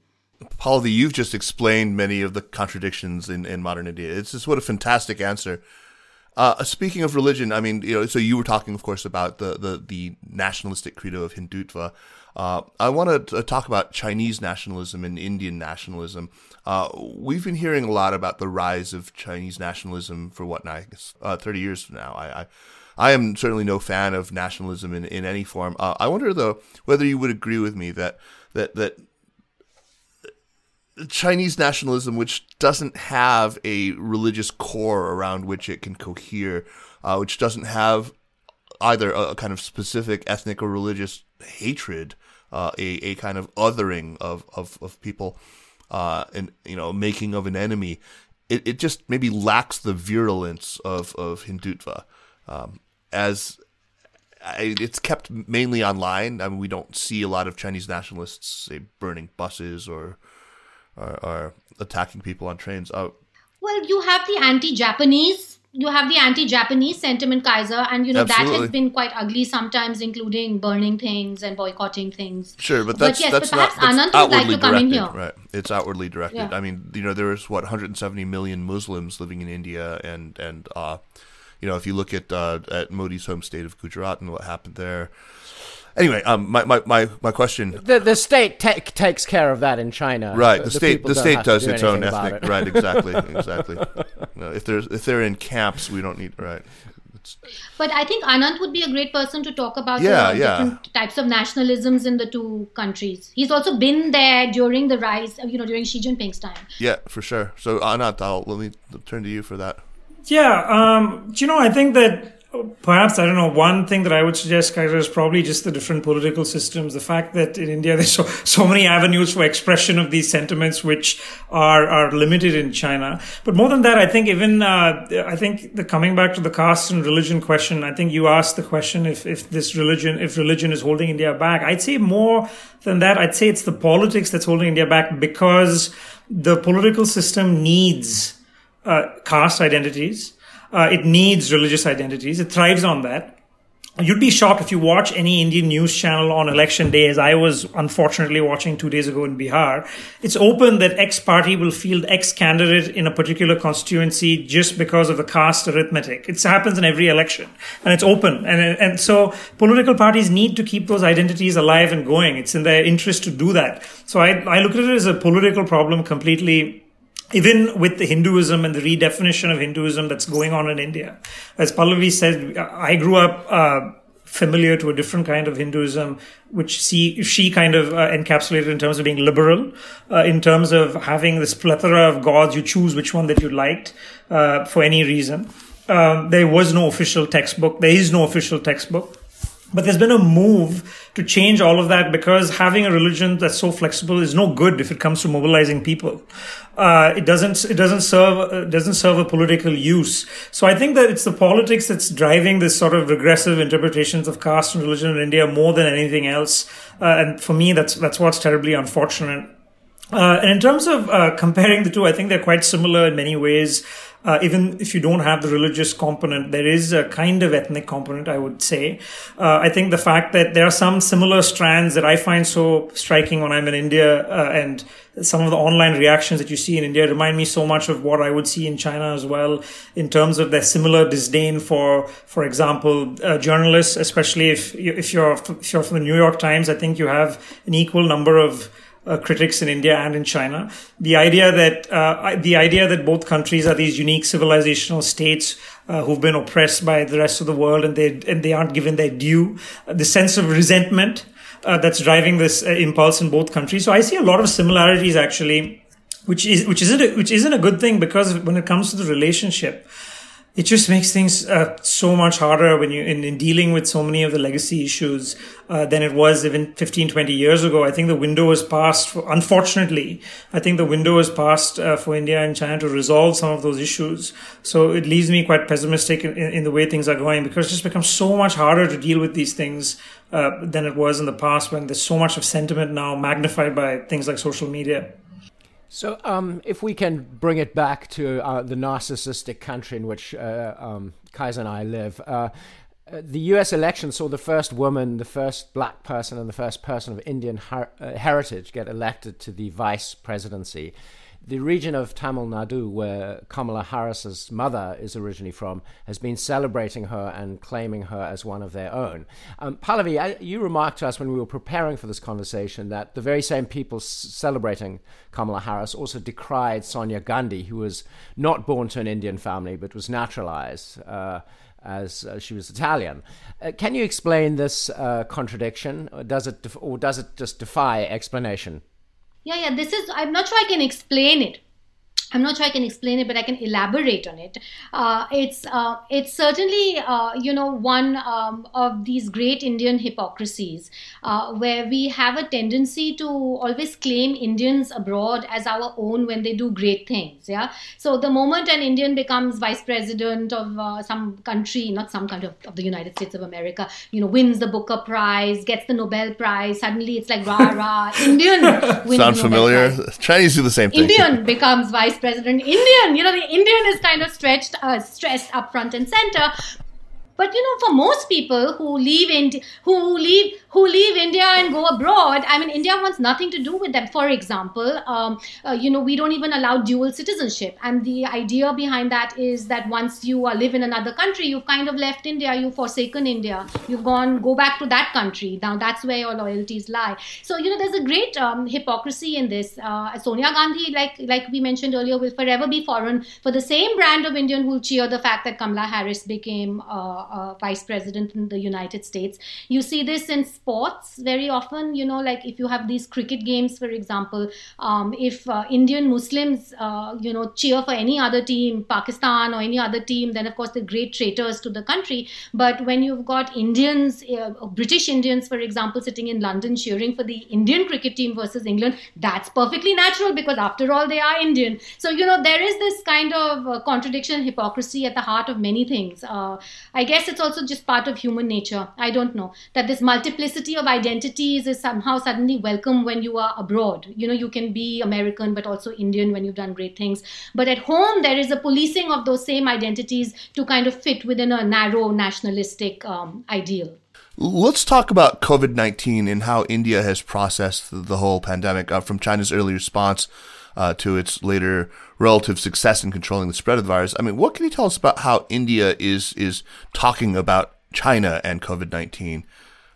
S4: Pallavi, you've just explained many of the contradictions in, in modern India. It's just what a fantastic answer. Uh, speaking of religion, I mean, you know, so you were talking, of course, about the the, the nationalistic credo of Hindutva. Uh, I want to talk about Chinese nationalism and Indian nationalism. Uh, we've been hearing a lot about the rise of Chinese nationalism for what now? I guess uh, thirty years now. I, I I am certainly no fan of nationalism in, in any form. Uh, I wonder though whether you would agree with me that that that Chinese nationalism, which doesn't have a religious core around which it can cohere, uh, which doesn't have either a, kind of specific ethnic or religious hatred, uh, a, a kind of othering of, of, of people, uh, and you know making of an enemy, it, it just maybe lacks the virulence of of Hindutva. Um, as I, it's kept mainly online. I mean, we don't see a lot of Chinese nationalists say burning buses or or, or attacking people on trains. Uh,
S7: well, you have the anti-Japanese you have the anti-Japanese sentiment, Kaiser, and you know Absolutely. that has been quite ugly sometimes, including burning things and boycotting things.
S4: Sure, but that's
S7: but yes,
S4: that's
S7: but perhaps
S4: not
S7: Ananth would like to come
S4: directed,
S7: in here.
S4: Right, it's outwardly directed. Yeah. I mean, you know, there's what 170 million Muslims living in India, and and uh, you know, if you look at uh, at Modi's home state of Gujarat and what happened there, Anyway, um, my, my, my, my question.
S8: The the state te- takes care of that in China.
S4: Right. The, the state the state does do its own ethnic. It. Right. Exactly. <laughs> exactly. no, if there's if they're in camps, we don't need right.
S7: But I think Ananth would be a great person to talk about
S4: yeah,
S7: the
S4: yeah.
S7: different types of nationalisms in the two countries. He's also been there during the rise, you know, during Xi Jinping's time.
S4: Yeah, for sure. So Ananth, I'll let me turn to you for that.
S6: Yeah, um, you know, I think that Perhaps, I don't know, one thing that I would suggest, Kaiser, is probably just the different political systems. The fact that in India <laughs> there's so, so many avenues for expression of these sentiments which are, are limited in China. But more than that, I think even, uh, I think the coming back to the caste and religion question, I think you asked the question if, if this religion, if religion is holding India back. I'd say more than that, I'd say it's the politics that's holding India back because the political system needs uh, caste identities uh, it needs religious identities. It thrives on that. You'd be shocked if you watch any Indian news channel on election day, as I was unfortunately watching two days ago in Bihar. It's open that X party will field X candidate in a particular constituency just because of the caste arithmetic. It happens in every election and it's open. And, and so political parties need to keep those identities alive and going. It's in their interest to do that. So I, I look at it as a political problem completely even with the Hinduism and the redefinition of Hinduism that's going on in India. As Pallavi said, I grew up uh, familiar to a different kind of Hinduism, which she, she kind of uh, encapsulated in terms of being liberal, uh, in terms of having this plethora of gods. You choose which one that you liked uh, for any reason. Um, there was no official textbook. There is no official textbook. But there's been a move to change all of that because having a religion that's so flexible is no good if it comes to mobilizing people. Uh, it doesn't it doesn't serve uh, doesn't serve a political use. So I think that it's the politics that's driving this sort of regressive interpretations of caste and religion in India more than anything else. Uh, and for me, that's that's what's terribly unfortunate. Uh, and in terms of uh, comparing the two, I think they're quite similar in many ways. Uh, even if you don't have the religious component, there is a kind of ethnic component, I would say. Uh, I think the fact that there are some similar strands that I find so striking when I'm in India uh, and some of the online reactions that you see in India remind me so much of what I would see in China as well, in terms of their similar disdain for, for example, uh, journalists, especially if, you, if you're, if you're from the New York Times, I think you have an equal number of uh, critics in India and in China. The idea that uh, the idea that both countries are these unique civilizational states uh, who've been oppressed by the rest of the world and they and they aren't given their due. Uh, the sense of resentment uh, that's driving this uh, impulse in both countries. So I see a lot of similarities actually, which is which isn't a, which isn't a good thing because when it comes to the relationship it just makes things uh, so much harder when you in, in, dealing with so many of the legacy issues uh, than it was even 15 20 years ago. I think the window is passed for, unfortunately i think the window is passed uh, for india and china to resolve some of those issues. So it leaves me quite pessimistic in, in the way things are going because it just becomes so much harder to deal with these things uh, than it was in the past when there's so much of sentiment now magnified by things like social media
S8: so, um, if we can bring it back to uh, the narcissistic country in which uh, um, Kaiser and I live, uh, the US election saw the first woman, the first black person, and the first person of Indian her- uh, heritage get elected to the vice presidency the region of Tamil Nadu, where Kamala Harris's mother is originally from, has been celebrating her and claiming her as one of their own. Um, Pallavi, I, you remarked to us when we were preparing for this conversation that the very same people s- celebrating Kamala Harris also decried Sonia Gandhi, who was not born to an Indian family but was naturalized. Uh, as uh, she was Italian. Uh, can you explain this uh, contradiction, or does it, def- or does it just defy explanation?
S7: Yeah, yeah, this is, I'm not sure I can explain it. I'm not sure I can explain it, but I can elaborate on it. Uh, it's uh, it's certainly uh, you know one um, of these great Indian hypocrisies uh, where we have a tendency to always claim Indians abroad as our own when they do great things. Yeah. So the moment an Indian becomes vice president of uh, some country, not some country of, of, the United States of America, you know, wins the Booker Prize, gets the Nobel Prize, suddenly it's like rah rah. Indian <laughs>
S4: Sound familiar? Prize. Chinese do the same thing.
S7: Indian becomes vice president Indian. You know, the Indian is kind of stretched, uh, stressed up front and center. But you know, for most people who leave India, who leave who leave India and go abroad, I mean, India wants nothing to do with them. For example, um, uh, you know, we don't even allow dual citizenship, and the idea behind that is that once you live in another country, you've kind of left India, you've forsaken India, you've gone go back to that country. Now that's where your loyalties lie. So you know, there's a great um, hypocrisy in this. Uh, Sonia Gandhi, like like we mentioned earlier, will forever be foreign for the same brand of Indian who'll cheer the fact that Kamala Harris became uh, uh, vice president in the United States. You see this in sports very often. You know, like if you have these cricket games, for example, um, if uh, Indian Muslims, uh, you know, cheer for any other team, Pakistan or any other team, then of course they're great traitors to the country. But when you've got Indians, uh, British Indians, for example, sitting in London cheering for the Indian cricket team versus England, that's perfectly natural because after all they are Indian. So you know there is this kind of uh, contradiction, hypocrisy at the heart of many things. Uh, I guess it's also just part of human nature. I don't know that this multiplicity of identities is somehow suddenly welcome when you are abroad. You know, you can be American but also Indian when you've done great things. But at home, there is a policing of those same identities to kind of fit within a narrow nationalistic um, ideal.
S4: Let's talk about COVID 19 and how India has processed the whole pandemic uh, from China's early response uh, to its later relative success in controlling the spread of the virus. I mean, what can you tell us about how India is is talking about China and COVID nineteen?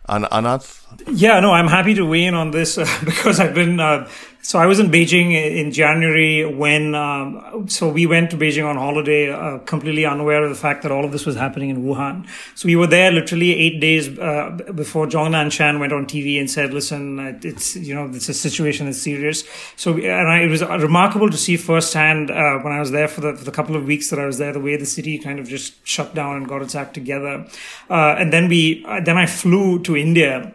S4: Ananth?
S6: Yeah, no, I'm happy to weigh in on this uh, <laughs> because I've been uh, so I was in Beijing in January when, um, so we went to Beijing on holiday, uh, completely unaware of the fact that all of this was happening in Wuhan. So we were there literally eight days uh, before Zhong Nanshan went on TV and said, "Listen, uh, it's you know it's a situation that's serious." So and I, it was remarkable to see firsthand uh, when I was there for the, for the couple of weeks that I was there, the way the city kind of just shut down and got its act together. Uh, and then we, uh, then I flew to India.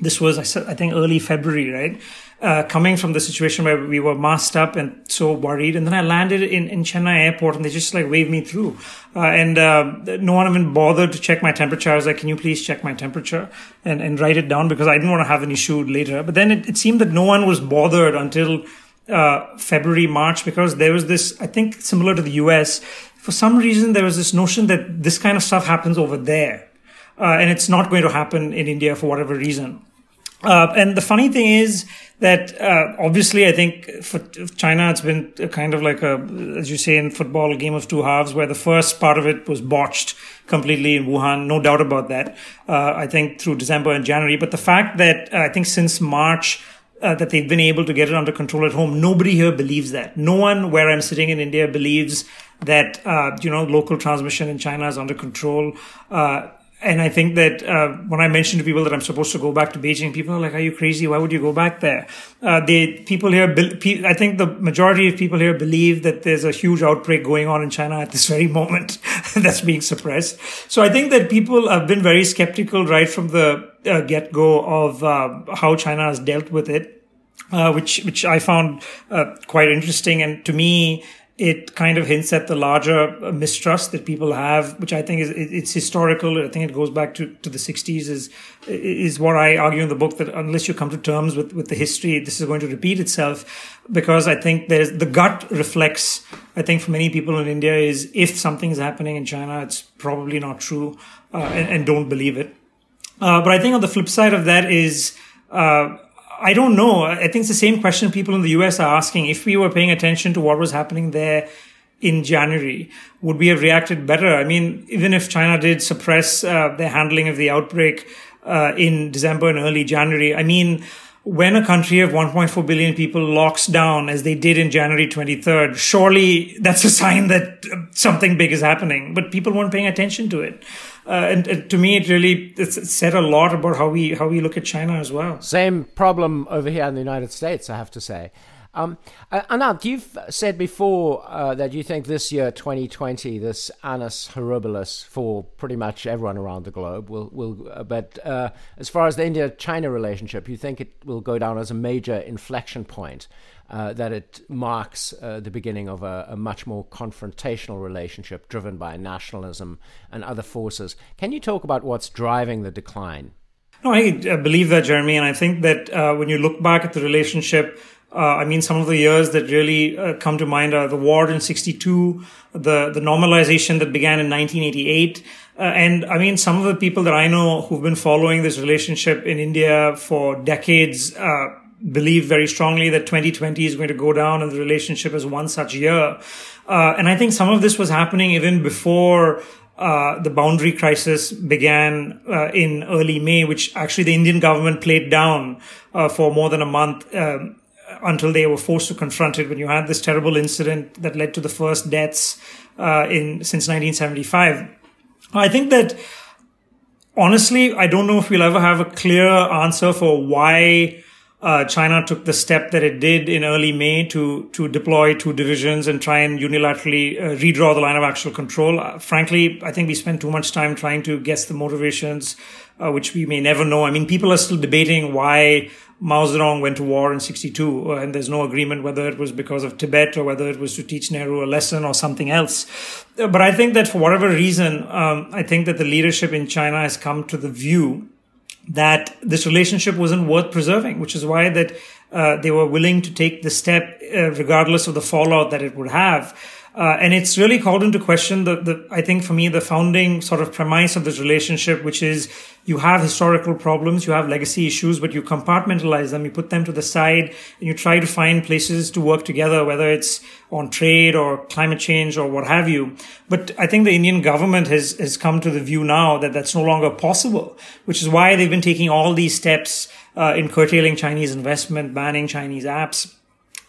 S6: This was I think early February, right? Uh, coming from the situation where we were masked up and so worried. And then I landed in, in Chennai airport and they just like waved me through. Uh, and uh, no one even bothered to check my temperature. I was like, can you please check my temperature and, and write it down because I didn't want to have an issue later. But then it, it seemed that no one was bothered until uh, February, March because there was this, I think similar to the US, for some reason there was this notion that this kind of stuff happens over there. Uh, and it's not going to happen in India for whatever reason. Uh, and the funny thing is that uh, obviously, I think for China, it's been kind of like a, as you say in football, a game of two halves, where the first part of it was botched completely in Wuhan, no doubt about that. Uh, I think through December and January, but the fact that uh, I think since March. Uh, that they've been able to get it under control at home. Nobody here believes that. No one where I'm sitting in India believes that uh, you know local transmission in China is under control. Uh, and I think that uh, when I mention to people that I'm supposed to go back to Beijing, people are like, "Are you crazy? Why would you go back there?" Uh, people here, I think the majority of people here believe that there's a huge outbreak going on in China at this very moment <laughs> that's being suppressed. So I think that people have been very skeptical right from the uh, get go of uh, how China has dealt with it. Uh, which which I found uh, quite interesting, and to me, it kind of hints at the larger mistrust that people have, which I think is it's historical. I think it goes back to, to the 60s. Is is what I argue in the book that unless you come to terms with with the history, this is going to repeat itself. Because I think there's the gut reflects. I think for many people in India is if something is happening in China, it's probably not true, uh, and, and, don't believe it. Uh, but I think on the flip side of that is. Uh, I don't know. I think it's the same question people in the US are asking. If we were paying attention to what was happening there in January, would we have reacted better? I mean, even if China did suppress uh, their handling of the outbreak uh, in December and early January, I mean, when a country of 1.4 billion people locks down as they did in January 23rd, surely that's a sign that something big is happening, but people weren't paying attention to it. Uh, and, and, to me, it really said a lot about how we how we look at China as well.
S8: Same problem over here in the United States, I have to say. Um, uh, Ananth, you've said before uh, that you think this year, 2020, this annus horribilis for pretty much everyone around the globe will will. Uh, but uh, as far as the India-China relationship, you think it will go down as a major inflection point. Uh, that it marks uh, the beginning of a, a, much more confrontational relationship driven by nationalism and other forces. Can you talk about what's driving the decline?
S6: No, I believe that, Jeremy, and I think that when you look back at the relationship, uh, I mean, some of the years that really uh, come to mind are the war in '62, the the normalization that began in 1988, uh, and I mean, some of the people that I know who've been following this relationship in India for decades uh, believe very strongly that 2020 is going to go down in the relationship as one such year. Uh, and I think some of this was happening even before uh, the boundary crisis began uh, in early May, which actually the Indian government played down uh, for more than a month um, until they were forced to confront it. When you had this terrible incident that led to the first deaths uh, in since 1975, I think that honestly, I don't know if we'll ever have a clear answer for why uh, China took the step that it did in early May to to deploy two divisions and try and unilaterally uh, redraw the line of actual control. Uh, frankly, I think we spent too much time trying to guess the motivations, uh, which we may never know. I mean, people are still debating why Mao Zedong went to war in '62, uh, and there's no agreement whether it was because of Tibet or whether it was to teach Nehru a lesson or something else. Uh, but I think that for whatever reason, um, I think that the leadership in China has come to the view that this relationship wasn't worth preserving, which is why that uh, they were willing to take the step, uh, regardless of the fallout that it would have. Uh, and it's really called into question the, the, I think for me, the founding sort of premise of this relationship, which is you have historical problems, you have legacy issues, but you compartmentalize them, you put them to the side, and you try to find places to work together, whether it's on trade or climate change or what have you. But I think the Indian government has, has come to the view now that that's no longer possible, which is why they've been taking all these steps uh, in curtailing Chinese investment, banning Chinese apps,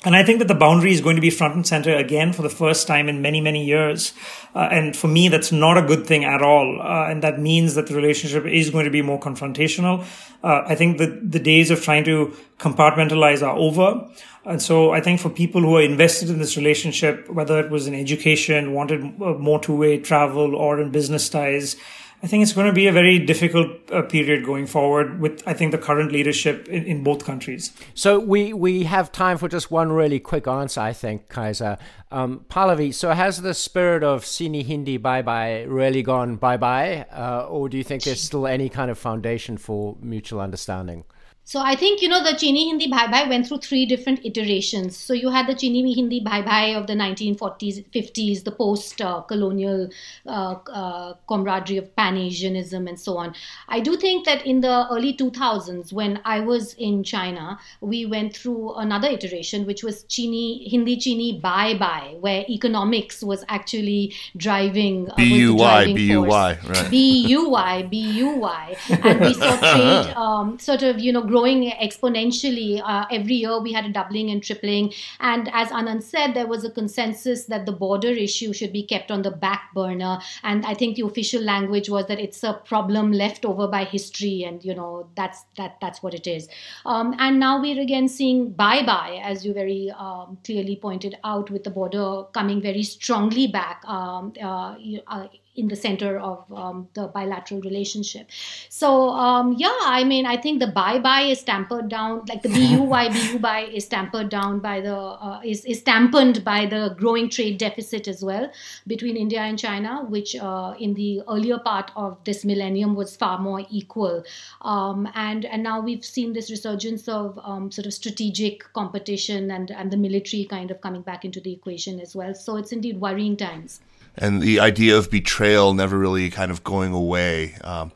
S6: and I think that the boundary is going to be front and center again for the first time in many, many years. Uh, and for me, that's not a good thing at all. Uh, and that means that the relationship is going to be more confrontational. Uh, I think that the days of trying to compartmentalize are over. And so I think for people who are invested in this relationship, whether it was in education, wanted more two-way travel or in business ties, I think it's going to be a very difficult uh, period going forward with, I think, the current leadership in, in both countries.
S8: So we, we have time for just one really quick answer, I think, Kaiser. Um, Pallavi, so has the spirit of Chini Hindi Bhai Bhai really gone bye bye? Uh, or do you think there's still any kind of foundation for mutual understanding?
S7: So I think you know the Chini Hindi Bhai Bhai went through three different iterations. So you had the Chini Hindi Bhai Bhai of the 1940s, 50s, the post-colonial uh, uh, camaraderie of Pan-Asianism and so on. I do think that in the early 2000s, when I was in China, we went through another iteration, which was Chini Hindi Chini Bhai Bhai, where economics was actually driving.
S4: Uh, B U Y B U Y right.
S7: B U Y B U Y, and we saw trade <laughs> um, sort of you know growing exponentially. Uh, every year we had a doubling and tripling. And as Ananth said, there was a consensus that the border issue should be kept on the back burner. And I think the official language was that it's a problem left over by history, and you know that's that that's what it is. Um, and now we're again seeing bye bye, as you very um, clearly pointed out, with the border coming very strongly back. Um, uh, uh, in the center of um, the bilateral relationship. So um, yeah, I mean, I think the bye bye is tampered down, like the BUY <laughs> BUY is tampered down by the uh, is is dampened by the growing trade deficit as well between India and China, which uh, in the earlier part of this millennium was far more equal, um, and and now we've seen this resurgence of um, sort of strategic competition and and the military kind of coming back into the equation as well. So it's indeed worrying times
S4: and the idea of betrayal never really kind of going away. Um,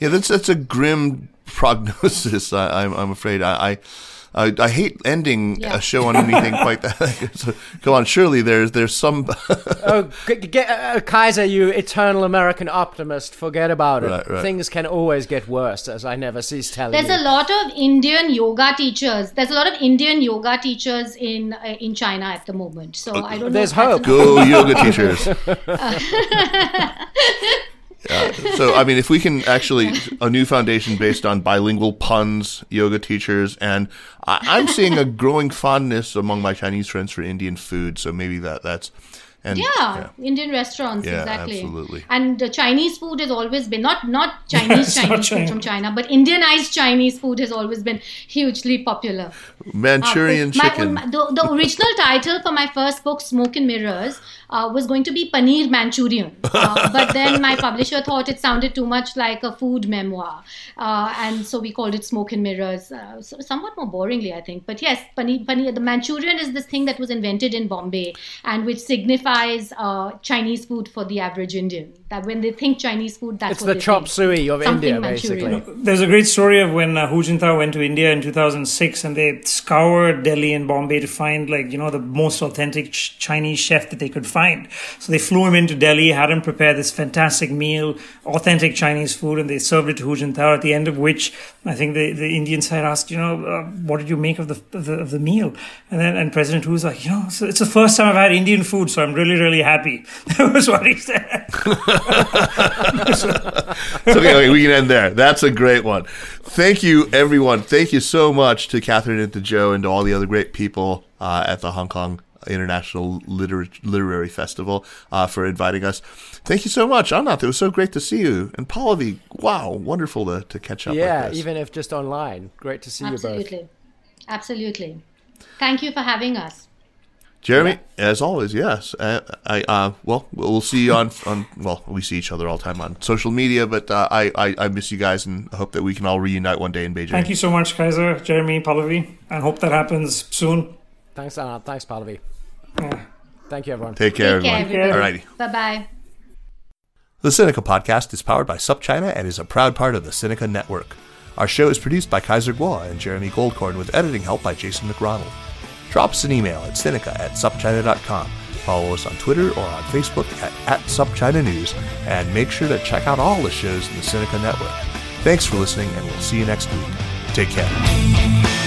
S4: yeah, that's that's a grim <laughs> prognosis. I, am I'm, I'm afraid. I, I I, I hate ending yeah. a show on anything quite that. <laughs> <laughs> so, come on, surely there's there's some. <laughs>
S8: oh, get, uh, Kaiser, you eternal American optimist, forget about it. Right, right. Things can always get worse, as I never cease telling
S7: There's
S8: you.
S7: a lot of Indian yoga teachers. There's a lot of Indian yoga teachers in uh, in China at the moment. So uh, I don't. Know.
S8: There's
S7: know
S8: hope.
S4: Go yoga teachers. Uh, so, I mean, if we can actually a new foundation based on bilingual puns, yoga teachers, and I, I'm seeing a growing fondness among my Chinese friends for Indian food. So maybe that that's and
S7: yeah, Indian restaurants
S4: Yeah,
S7: exactly.
S4: absolutely.
S7: And uh, Chinese food has always been not not <laughs> Chinese
S6: it's not
S7: Chinese food from China, but Indianized Chinese food has always been hugely popular.
S4: Manchurian
S7: Uh,
S4: chicken.
S7: my- the, the original title for my first book, Smoke and Mirrors, uh, was going to be Paneer Manchurian. Uh, <laughs> but then my publisher thought it sounded too much like a food memoir. Uh, and so we called it Smoke and Mirrors, uh, so somewhat more boringly, I think. But yes, paneer, paneer, the Manchurian is this thing that was invented in Bombay and which signifies uh, Chinese food for the average Indian. That when they think Chinese food, that's
S8: It's
S7: what
S8: the
S7: they
S8: chop
S7: think.
S8: suey of
S7: Something
S8: India,
S7: Manchurian.
S8: basically.
S6: There's a great story of when uh, Hu Jintao went to India in 2006 and they scoured Delhi and Bombay to find like, you know, the most authentic ch- Chinese chef that they could find. So they flew him into Delhi, had him prepare this fantastic meal, authentic Chinese food, and they served it to Hu Jintao, at the end of which I think the, the Indian side asked, you know, uh, what did you make of the, of the, of the meal? And then, and President Hu was like, you know, it's, it's the first time I've had Indian food, so I'm really, really happy. <laughs> That was what he said. <laughs> <laughs>
S4: So, okay, okay, we can end there. That's a great one. Thank you, everyone. Thank you so much to Catherine and to Joe and to all the other great people uh, at the Hong Kong International Liter- Literary Festival uh, for inviting us. Thank you so much, Ananth. It was so great to see you. And Pallavi, wow, wonderful to, to catch up
S8: Yeah,
S4: like this.
S8: even if just online. Great to see you both.
S7: Absolutely. Absolutely. Thank you for having us.
S4: Jeremy, as always, yes. Uh, I uh, well, we'll see you on <laughs> on. Well, we see each other all the time on social media, but uh, I, I I miss you guys and I hope that we can all reunite one day in Beijing.
S6: Thank you so much, Kaiser, Jeremy, Pallavi. and hope that happens soon.
S8: Thanks, Anna. Thanks, Pallavi.
S6: Yeah.
S8: Thank you, everyone.
S4: Take care,
S7: Take care,
S4: everyone.
S7: everybody.
S4: Alrighty.
S7: Bye bye.
S4: The Sinica podcast is powered by SupChina and is a proud part of the Sinica Network. Our show is produced by Kaiser Kuo and Jeremy Goldkorn with editing help by Jason McRonald. Drop us an email at Sinica at supchina.com. Follow us on Twitter or on Facebook at, at News, and make sure to check out all the shows in the Sinica Network. Thanks for listening, and we'll see you next week. Take care.